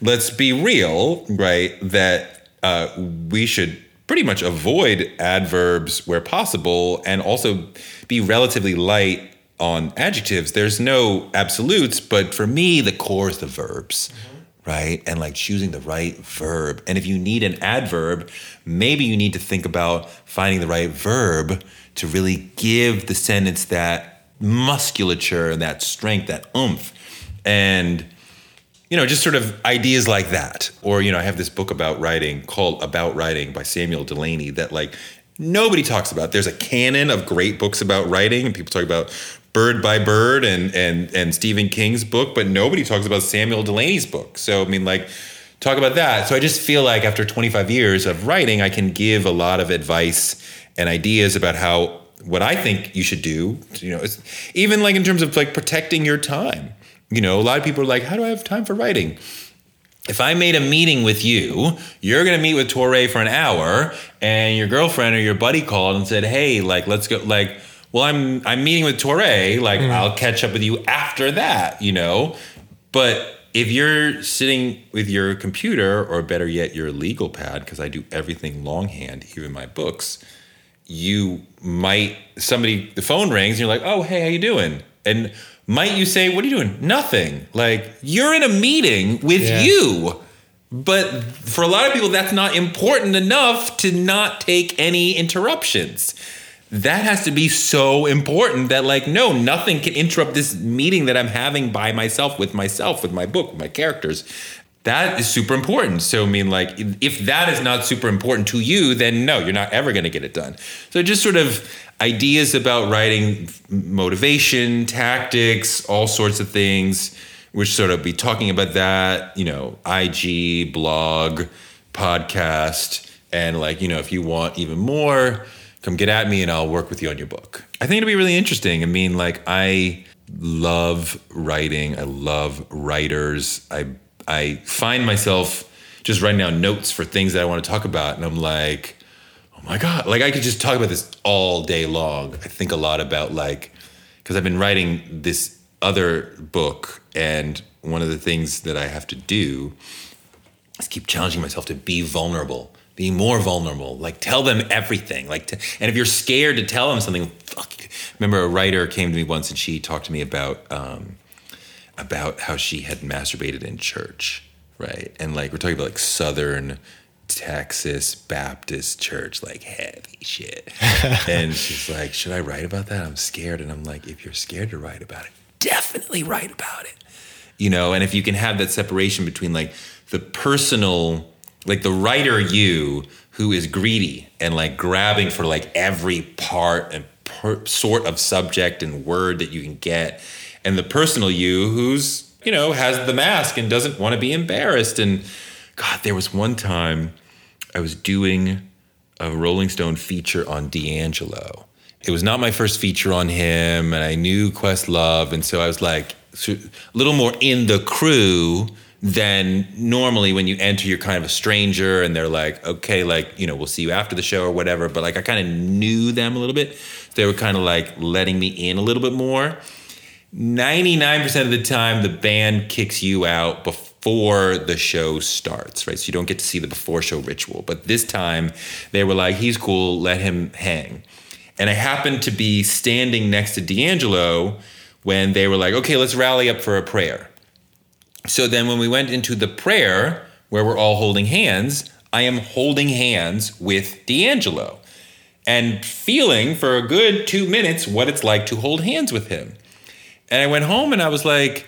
let's be real, right? That uh, we should pretty much avoid adverbs where possible, and also be relatively light on adjectives. There's no absolutes, but for me, the core is the verbs right? And like choosing the right verb. And if you need an adverb, maybe you need to think about finding the right verb to really give the sentence that musculature and that strength, that oomph. And you know, just sort of ideas like that. Or, you know, I have this book about writing called About Writing by Samuel Delany that like nobody talks about. There's a canon of great books about writing, and people talk about Bird by Bird and and and Stephen King's book, but nobody talks about Samuel Delany's book. So I mean, like, talk about that. So I just feel like after 25 years of writing, I can give a lot of advice and ideas about how what I think you should do. You know, even like in terms of like protecting your time. You know, a lot of people are like, "How do I have time for writing?" if I made a meeting with you, you're gonna meet with Touré for an hour, and your girlfriend or your buddy called and said, "Hey, like, let's go." Like, well, I'm I'm meeting with Touré. Like, mm. I'll catch up with you after that, you know. But if you're sitting with your computer, or better yet, your legal pad, because I do everything longhand, even my books, you might somebody the phone rings and you're like, "Oh, hey, how you doing?" And might you say, "What are you doing?" Nothing. Like you're in a meeting with yeah. you. But for a lot of people, that's not important enough to not take any interruptions that has to be so important that like no nothing can interrupt this meeting that i'm having by myself with myself with my book with my characters that is super important so i mean like if that is not super important to you then no you're not ever going to get it done so just sort of ideas about writing motivation tactics all sorts of things which sort of be talking about that you know ig blog podcast and like you know if you want even more come get at me and I'll work with you on your book. I think it'll be really interesting. I mean, like I love writing. I love writers. I I find myself just writing down notes for things that I want to talk about and I'm like, "Oh my god, like I could just talk about this all day long." I think a lot about like cuz I've been writing this other book and one of the things that I have to do is keep challenging myself to be vulnerable be more vulnerable like tell them everything like to, and if you're scared to tell them something fuck remember a writer came to me once and she talked to me about um, about how she had masturbated in church right? And like we're talking about like southern texas baptist church like heavy shit. And she's like should i write about that? I'm scared. And i'm like if you're scared to write about it definitely write about it. You know and if you can have that separation between like the personal like the writer you who is greedy and like grabbing for like every part and per- sort of subject and word that you can get and the personal you who's you know has the mask and doesn't want to be embarrassed. And god there was one time i was doing a rolling stone feature on d'angelo. It was not my first feature on him and i knew questlove and so i was like a little more in the crew than normally when you enter you're kind of a stranger and they're like okay like you know we'll see you after the show or whatever but like i kind of knew them a little bit. They were kind of like letting me in a little bit more 99% of the time the band kicks you out before the show starts right? So you don't get to see the before show ritual. But this time they were like he's cool let him hang. And i happened to be standing next to d'angelo when they were like okay let's rally up for a prayer. So then when we went into the prayer where we're all holding hands, I am holding hands with D'Angelo and feeling for a good two minutes what it's like to hold hands with him. And I went home and I was like,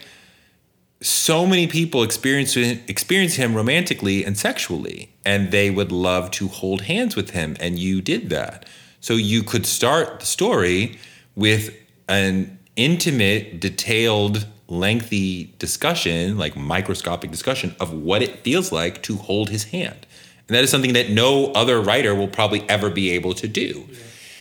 so many people experience experience him romantically and sexually, and they would love to hold hands with him, and you did that. So you could start the story with an intimate, detailed lengthy discussion, like microscopic discussion of what it feels like to hold his hand. And that is something that no other writer will probably ever be able to do. Yeah.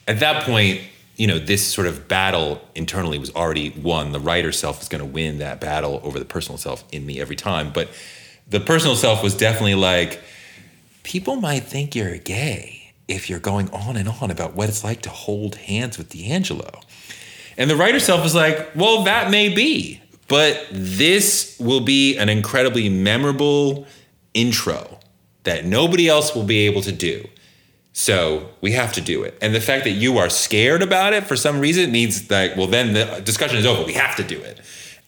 At that point, you know, this sort of battle internally was already won. The writer self is going to win that battle over the personal self in me every time. But the personal self was definitely like, people might think you're gay if you're going on and on about what it's like to hold hands with D'Angelo. And the writer self is like, well, that may be, but this will be an incredibly memorable intro that nobody else will be able to do. So we have to do it. And the fact that you are scared about it for some reason means that, well, then the discussion is over. We have to do it.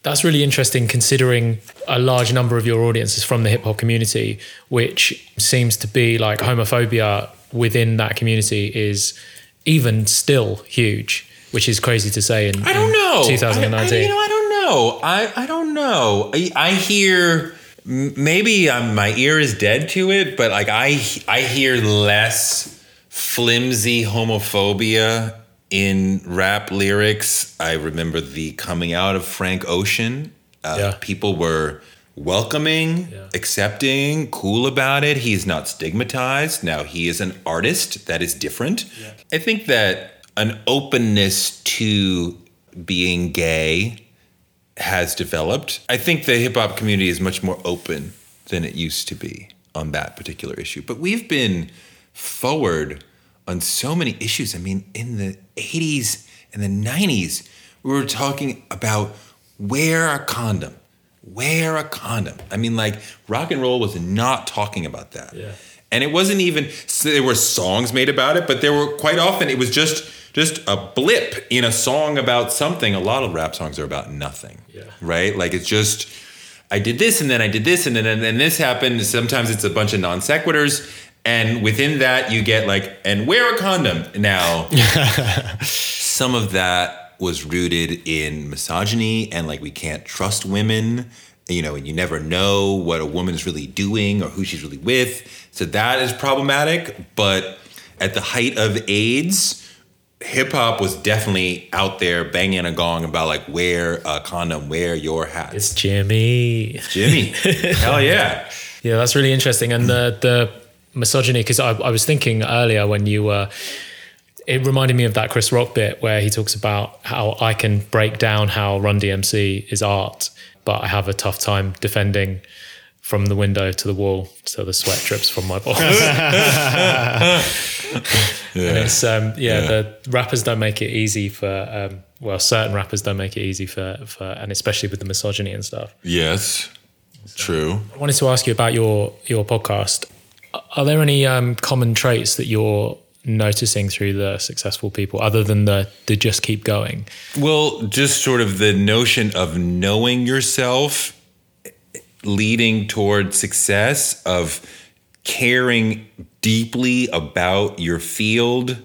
That's really interesting considering a large number of your audience is from the hip hop community, which seems to be like homophobia within that community is even still huge, which is crazy to say in, I don't in know. 2019. I, I, you know, I don't know. I, I don't know. I, I hear maybe um, my ear is dead to it, but like I I hear less flimsy homophobia in rap lyrics. I remember the coming out of Frank Ocean. Uh, Yeah. People were welcoming, Yeah. accepting, cool about it. He's not stigmatized. Now he is an artist. That is different. Yeah. I think that an openness to being gay has developed. I think the hip hop community is much more open than it used to be on that particular issue. But we've been forward on so many issues. I mean, in the 80s and the 90s, we were talking about wear a condom. Wear a condom. I mean, like rock and roll was not talking about that. Yeah. And it wasn't even so there were songs made about it, but there were quite often it was just just a blip in a song about something. A lot of rap songs are about nothing. Yeah. Right? Like it's just I did this and then I did this and then and then this happened. Sometimes it's a bunch of non sequiturs. And within that you get like, and wear a condom. Now some of that was rooted in misogyny and like we can't trust women you know and you never know what a woman's really doing or who she's really with so that is problematic but at the height of aids hip hop was definitely out there banging a gong about like wear a condom wear your hat It's Jimmy. jimmy hell yeah Yeah, that's really interesting. And the the misogyny, because I, I was thinking earlier when you were, it reminded me of that Chris Rock bit where he talks about how I can break down how Run DMC is art, but I have a tough time defending from the window to the wall, so the sweat drips from my balls. And it's um, yeah, Yeah. the rappers don't make it easy for um, well, certain rappers don't make it easy for for, and especially with the misogyny and stuff. yes true I wanted to ask you about your your podcast. Are there any um, common traits that you're noticing through the successful people, other than the the just keep going? Well, just sort of the notion of knowing yourself leading toward success, of caring deeply about your field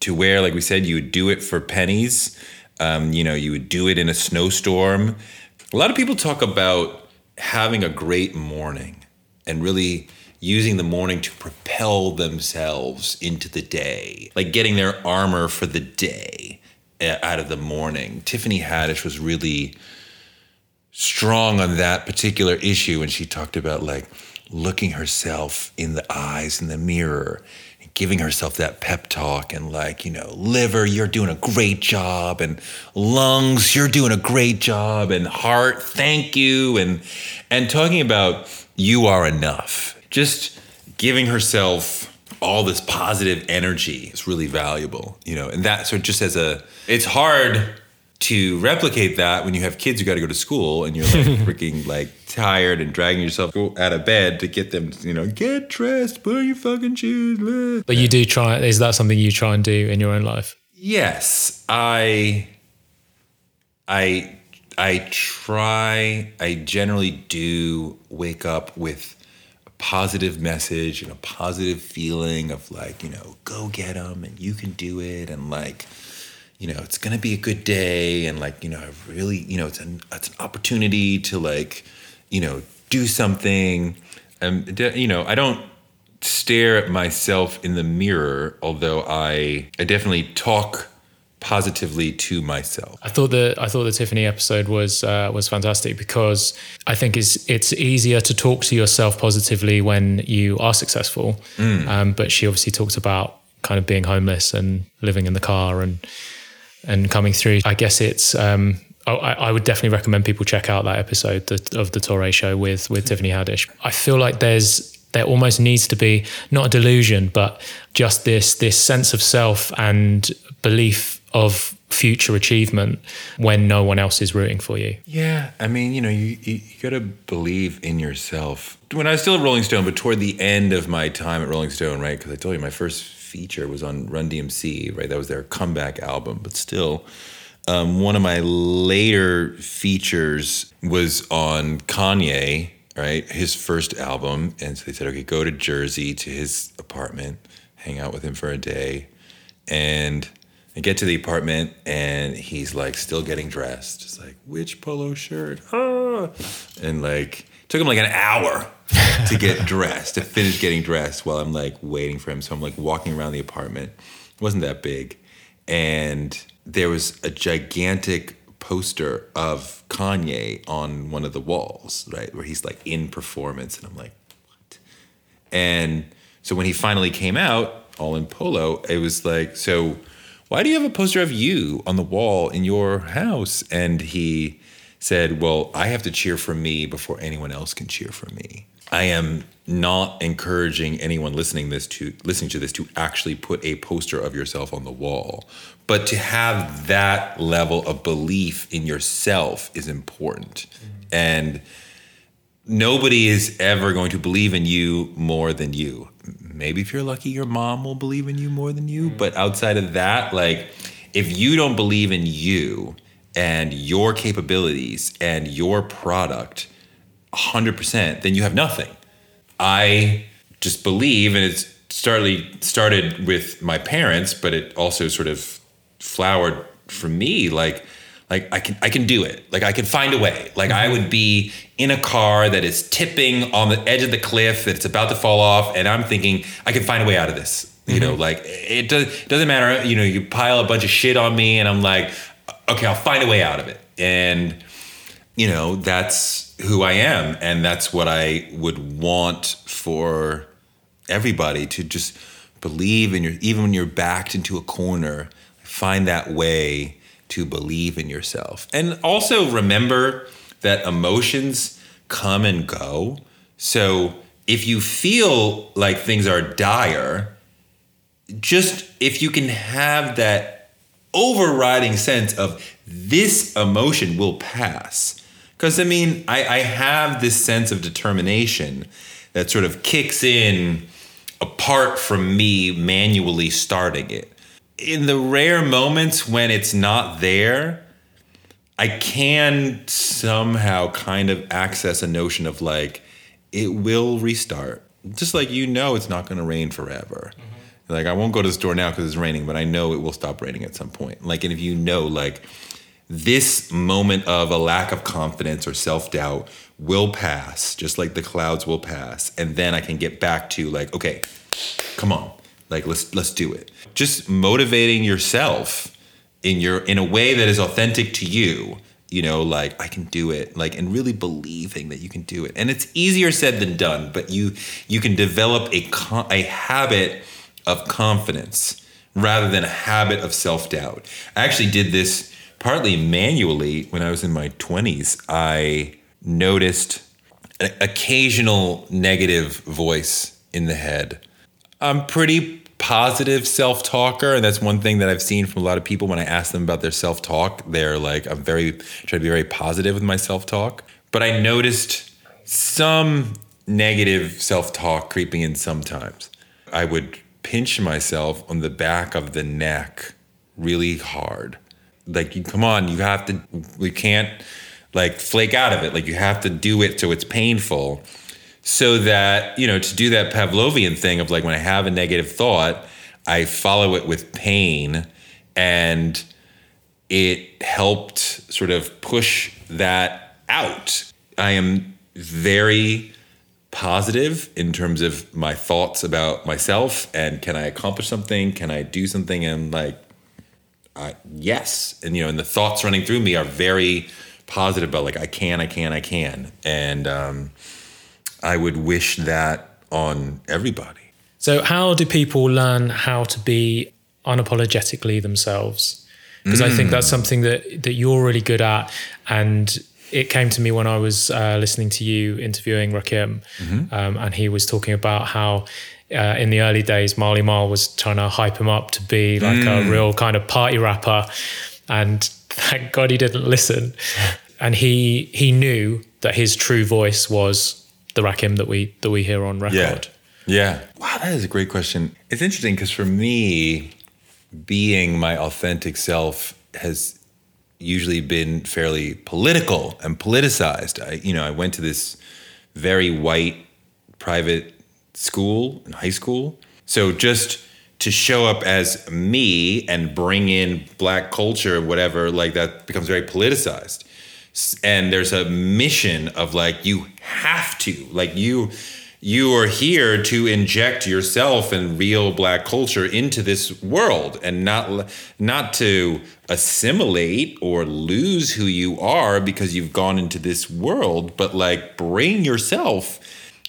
to where, like we said, you would do it for pennies. Um, you know, you would do it in a snowstorm. A lot of people talk about having a great morning and really using the morning to propel themselves into the day, like getting their armor for the day uh, out of the morning. Tiffany Haddish was really strong on that particular issue when she talked about like looking herself in the eyes in the mirror and giving herself that pep talk and like you know liver you're doing a great job and lungs you're doing a great job and heart thank you and and talking about you are enough. Just giving herself all this positive energy is really valuable you know and that so just as a it's hard to replicate that when you have kids who got to go to school and you're like freaking like tired and dragging yourself out of bed to get them you know get dressed put on your fucking shoes blah. But you do try. Is that something you try and do in your own life? yes i i i try i generally do wake up with a positive message and a positive feeling of like you know go get them and you can do it and like you know it's gonna be a good day and like you know I really you know it's an it's an opportunity to like you know do something. Um de- you know I don't stare at myself in the mirror although I I definitely talk positively to myself. I thought the I thought the Tiffany episode was uh, was fantastic because I think it's it's easier to talk to yourself positively when you are successful. Um, but she obviously talked about kind of being homeless and living in the car and and coming through. I guess it's. Um, I, I would definitely recommend people check out that episode of the Touré show with with Tiffany Haddish. I feel like there's there almost needs to be not a delusion, but just this this sense of self and belief of future achievement when no one else is rooting for you. Yeah, I mean, you know, you, you, you got to believe in yourself. When I was still at Rolling Stone, but toward the end of my time at Rolling Stone, right? Because I told you my first feature was on Run DMC, right? That was their comeback album, but still. Um, one of my later features was on Kanye, right? His first album. And so they said, okay, go to Jersey to his apartment, hang out with him for a day. And I get to the apartment and he's like still getting dressed. Just like, which polo shirt? Ah. And like, took him like an hour to get dressed, to finish getting dressed while I'm like waiting for him. So I'm like walking around the apartment. It wasn't that big. And there was a gigantic poster of Kanye on one of the walls, right? Where he's like in performance. And I'm like, what? And so when he finally came out, all in polo, it was like, so why do you have a poster of you on the wall in your house? And he said, Well, I have to cheer for me before anyone else can cheer for me. I am not encouraging anyone listening this to listening to this to actually put a poster of yourself on the wall, but to have that level of belief in yourself is important. Mm-hmm. And nobody is ever going to believe in you more than you maybe if you're lucky, your mom will believe in you more than you. But outside of that, like if you don't believe in you and your capabilities and your product 100%, then you have nothing. I just believe, and it's started started with my parents, but it also sort of flowered for me. Like like I can I can do it. Like I can find a way. Like I would be in a car that is tipping on the edge of the cliff that it's about to fall off and I'm thinking I can find a way out of this. You mm-hmm. know, like it does it doesn't matter, you know, you pile a bunch of shit on me and I'm like okay, I'll find a way out of it. And you know, that's who I am and that's what I would want for everybody to just believe in your even when you're backed into a corner, find that way to believe in yourself. And also remember that emotions come and go. So if you feel like things are dire, just if you can have that overriding sense of this emotion will pass. Because I mean, I, I have this sense of determination that sort of kicks in apart from me manually starting it in the rare moments when it's not there, I can somehow kind of access a notion of like, it will restart. Just like you know it's not going to rain forever. Mm-hmm. Like, I won't go to the store now because it's raining, but I know it will stop raining at some point. Like, and if you know, like, this moment of a lack of confidence or self doubt will pass, just like the clouds will pass. And then I can get back to, like, okay, come on like let's let's do it. Just motivating yourself in your in a way that is authentic to you. You know, like I can do it, like and really believing that you can do it. And it's easier said than done, but you you can develop a a habit of confidence rather than a habit of self-doubt. I actually did this partly manually when I was in my 20s. I noticed an occasional negative voice in the head I'm pretty positive self talker, and that's one thing that I've seen from a lot of people when I ask them about their self talk. They're like, I'm very try to be very positive with my self talk, but I noticed some negative self talk creeping in sometimes. I would pinch myself on the back of the neck really hard. Like, come on, you have to, we can't like flake out of it. Like, you have to do it so it's painful so that you know to do that pavlovian thing of like when i have a negative thought i follow it with pain and it helped sort of push that out i am very positive in terms of my thoughts about myself and can i accomplish something can i do something and like uh, yes and you know and the thoughts running through me are very positive about like i can i can i can and um, I would wish that on everybody. So, how do people learn how to be unapologetically themselves? Because mm. I think that's mm. something that that you're really good at, and it came to me when I was uh, listening to you interviewing Rakim, um, and he was talking about how uh, in the early days Marley Marl was trying to hype him up to be like a real kind of party rapper, and thank God he didn't listen, and he he knew that his true voice was the Rakim that we that we hear on record. Yeah. Yeah. Wow, that is a great question. It's interesting because for me, being my authentic self has usually been fairly political and politicized. I, you know, I went to this very white private school in high school. So just to show up as me and bring in black culture, whatever, like that becomes very politicized. And there's a mission of like, you have to, like, you. You are here to inject yourself and real black culture into this world, and not not to assimilate or lose who you are because you've gone into this world, but like bring yourself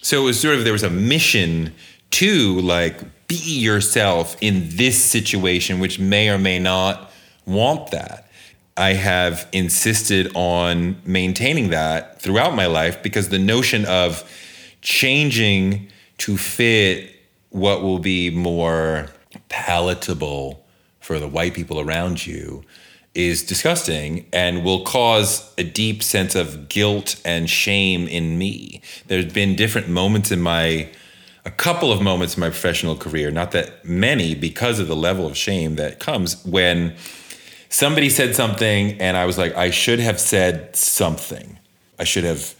so it was sort of there was a mission to like be yourself in this situation, which may or may not want that. I have insisted on maintaining that throughout my life because the notion of changing to fit what will be more palatable for the white people around you is disgusting and will cause a deep sense of guilt and shame in me. There's been different moments in my a couple of moments in my professional career, not that many because of the level of shame that comes when somebody said something and I was like I should have said something. I should have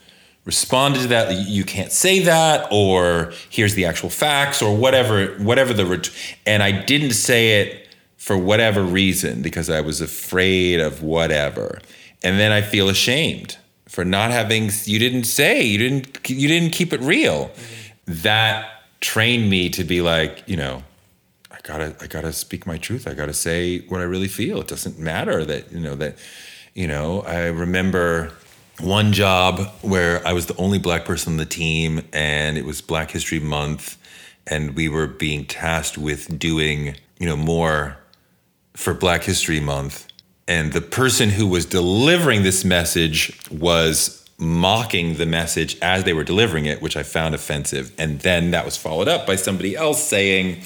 responded to that you can't say that or here's the actual facts or whatever whatever the ret- and I didn't say it for whatever reason because I was afraid of whatever. And then I feel ashamed for not having you didn't say, you didn't you didn't keep it real. Mm-hmm. That trained me to be like, you know, I gotta I gotta speak my truth. I gotta say what I really feel. It doesn't matter that, you know, that, you know, I remember one job where I was the only black person on the team and it was Black History Month and we were being tasked with doing, you know, more for Black History Month. And the person who was delivering this message was mocking the message as they were delivering it, which I found offensive. And then that was followed up by somebody else saying,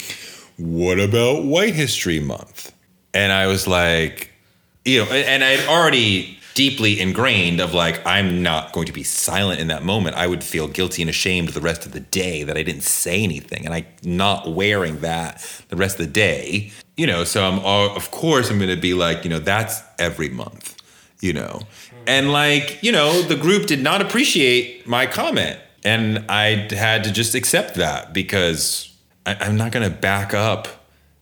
What about White History Month? And I was like, you know, and I'd already deeply ingrained of like, I'm not going to be silent in that moment. I would feel guilty and ashamed the rest of the day that I didn't say anything. And I not wearing that the rest of the day, you know, so I'm all, of course I'm going to be like, you know, that's every month, you know. And like, you know, the group did not appreciate my comment. And I had to just accept that because I, I'm not going to back up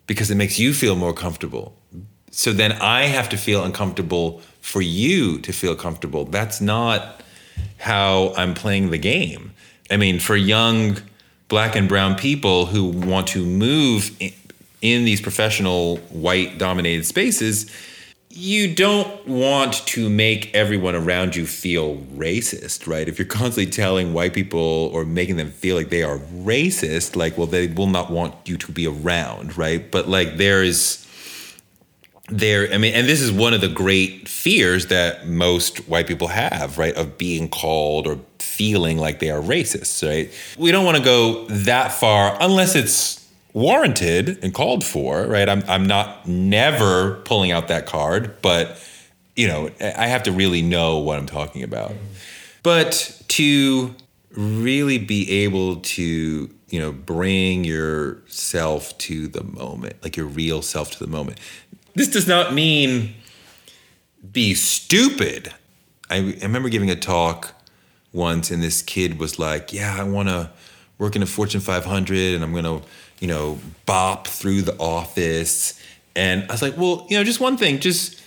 because it makes you feel more comfortable. So then I have to feel uncomfortable for you to feel comfortable. That's not how I'm playing the game. I mean, for young black and brown people who want to move in, these professional white dominated spaces, you don't want to make everyone around you feel racist, right? If you're constantly telling white people or making them feel like they are racist, like, well, they will not want you to be around, right? But like, there is there i mean and this is one of the great fears that most white people have right of being called or feeling like they are racist right? We don't want to go that far unless it's warranted and called for right? I'm, I'm not never pulling out that card but you know i have to really know what i'm talking about. But to really be able to you know bring yourself to the moment like your real self to the moment this does not mean be stupid. I, I remember giving a talk once, and this kid was like, "Yeah, I want to work in a Fortune 500, and I'm gonna, you know, bop through the office." And I was like, "Well, you know, just one thing, just."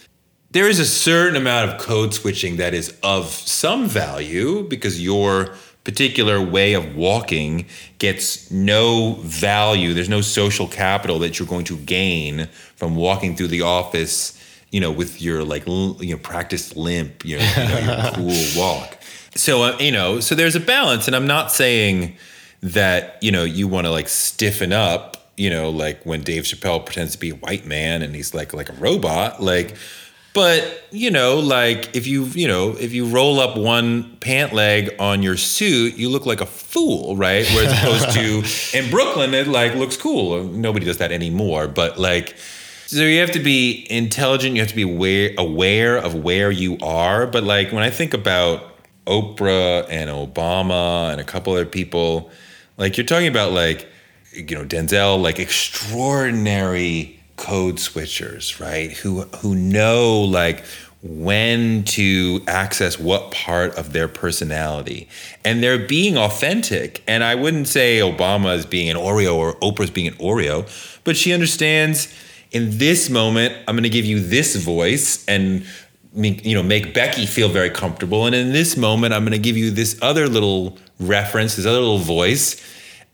There is a certain amount of code switching that is of some value because your particular way of walking gets no value. There's no social capital that you're going to gain from walking through the office, you know, with your like l- you know practiced limp, you know, you know your cool walk. So uh, you know, so there's a balance, and I'm not saying that you know you want to like stiffen up, you know, like when Dave Chappelle pretends to be a white man and he's like like a robot, like. But you know, like if you you know if you roll up one pant leg on your suit, you look like a fool, right? Whereas opposed to in Brooklyn, it like looks cool. Nobody does that anymore. But like, so you have to be intelligent. You have to be aware aware of where you are. But like when I think about Oprah and Obama and a couple other people, like you're talking about like you know Denzel, like extraordinary code switchers, right? Who who know like when to access what part of their personality. And they're being authentic. And I wouldn't say Obama is being an Oreo or Oprah's being an Oreo, but she understands in this moment, I'm going to give you this voice and you know make Becky feel very comfortable and in this moment I'm going to give you this other little reference, this other little voice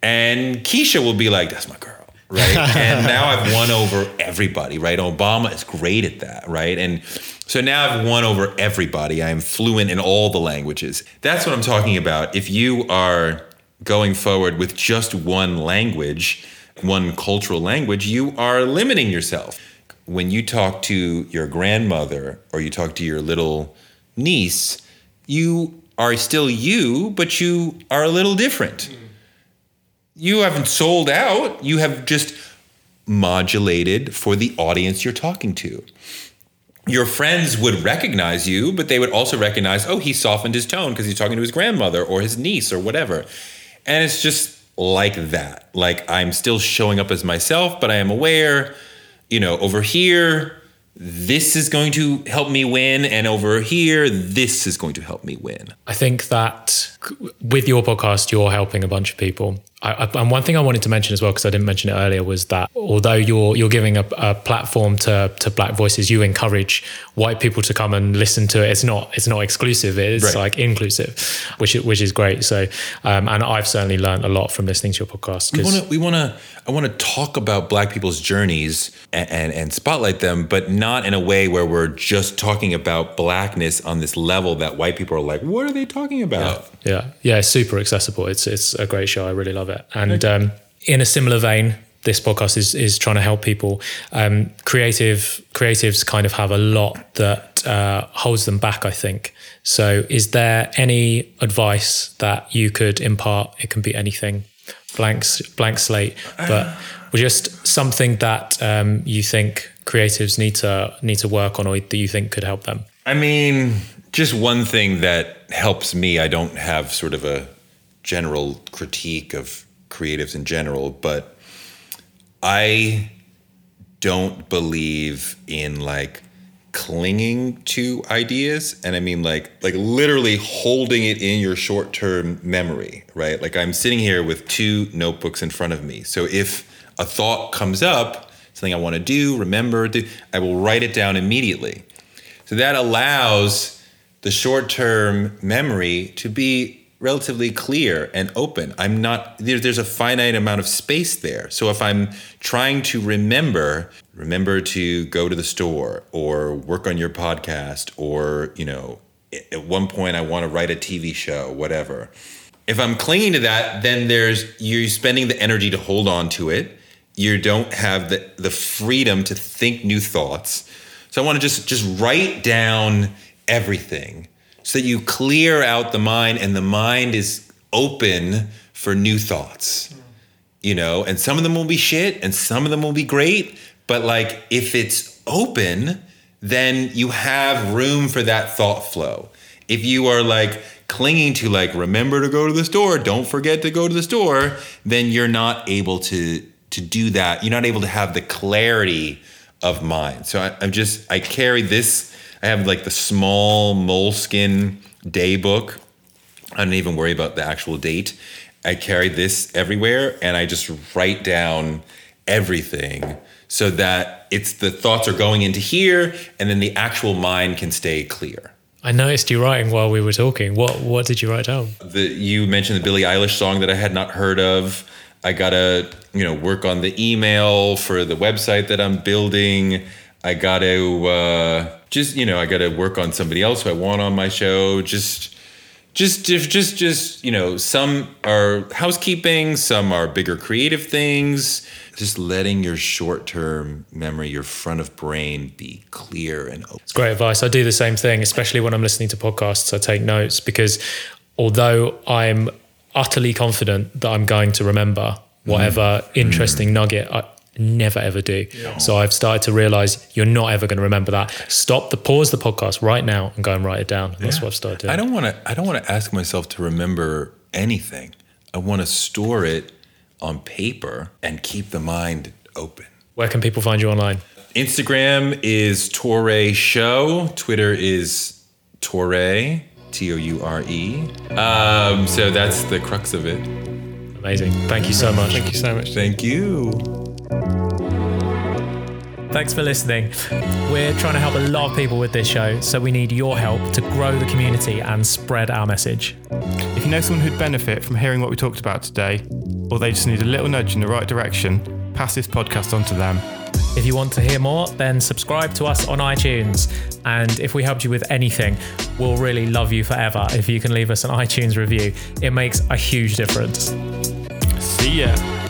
and Keisha will be like that's my girl right? and now I've won over everybody, right? Obama is great at that, right? And so now I've won over everybody. I'm fluent in all the languages. That's what I'm talking about. If you are going forward with just one language, one cultural language, you are limiting yourself. When you talk to your grandmother or you talk to your little niece, you are still you, but you are a little different you haven't sold out. You have just modulated for the audience you're talking to. Your friends would recognize you, but they would also recognize, oh, he softened his tone because he's talking to his grandmother or his niece or whatever. And it's just like that. Like I'm still showing up as myself, but I am aware, you know, over here, this is going to help me win and over here this is going to help me win i think that with your podcast you're helping a bunch of people I, and one thing I wanted to mention as well, because I didn't mention it earlier, was that although you're you're giving a, a, platform to to Black voices, you encourage white people to come and listen to it. It's not it's not exclusive; it's right. like inclusive, which which is great. So, um, and I've certainly learned a lot from listening to your podcast. We want to we want to I want to talk about Black people's journeys and, and and spotlight them, but not in a way where we're just talking about blackness on this level that white people are like, what are they talking about? Yeah. Yeah, yeah, it's super accessible. It's it's a great show. I really love it. And um, in a similar vein, this podcast is is trying to help people. Um, creative creatives kind of have a lot that uh, holds them back. I think. So, is there any advice that you could impart? It can be anything, blank blank slate, but just something that um, you think creatives need to need to work on, or that you think could help them. I mean, just one thing that helps me. I don't have sort of a general critique of creatives in general, but I don't believe in like clinging to ideas. And i mean like like literally holding it in your short-term memory right? Like i'm sitting here with two notebooks in front of me. So if a thought comes up something i want to do remember do i will write it down immediately. So that allows the short term memory to be relatively clear and open. I'm not, there, there's a finite amount of space there. So if I'm trying to remember, remember to go to the store or work on your podcast or, you know, at one point I want to write a TV show, whatever. If I'm clinging to that, then there's, you're spending the energy to hold on to it. You don't have the, the freedom to think new thoughts. So I want to just, just write down everything so that you clear out the mind and the mind is open for new thoughts you know? And some of them will be shit and some of them will be great but like if it's open then you have room for that thought flow. If you are like clinging to like remember to go to the store don't forget to go to the store then you're not able to to do that. You're not able to have the clarity of mind. So I, i'm just i carry this I have like the small Moleskine day book. I don't even worry about the actual date. I carry this everywhere and I just write down everything so that it's the thoughts are going into here and then the actual mind can stay clear. I noticed you writing while we were talking. What what did you write down? The you mentioned the Billie Eilish song that I had not heard of. I gotta, you know, work on the email for the website that I'm building. I gotta uh, just you know I got to work on somebody else who I want on my show. Just just just just just you know some are housekeeping some are bigger creative things just letting your short-term memory your front of brain be clear and open It's great advice. I do the same thing, especially when I'm listening to podcasts. I take notes because although I'm utterly confident that I'm going to remember whatever mm. interesting mm. nugget, I never ever do. So I've started to realize you're not ever going to remember that. Stop the pause the podcast right now and go and write it down. That's what I've started doing. i don't want to i don't want to ask myself to remember anything i want to store it on paper and keep the mind open Where can people find you online? instagram is Touré show twitter is Touré t-o-u-r-e um, so that's the crux of it Amazing. Thank you so much. Thank you so much. thank you Thanks for listening. We're trying to help a lot of people with this show, so we need your help to grow the community and spread our message. If you know someone who'd benefit from hearing what we talked about today, or they just need a little nudge in the right direction, pass this podcast on to them. If you want to hear more, then subscribe to us on iTunes. And if we helped you with anything, we'll really love you forever if you can leave us an iTunes review. It makes a huge difference. See ya.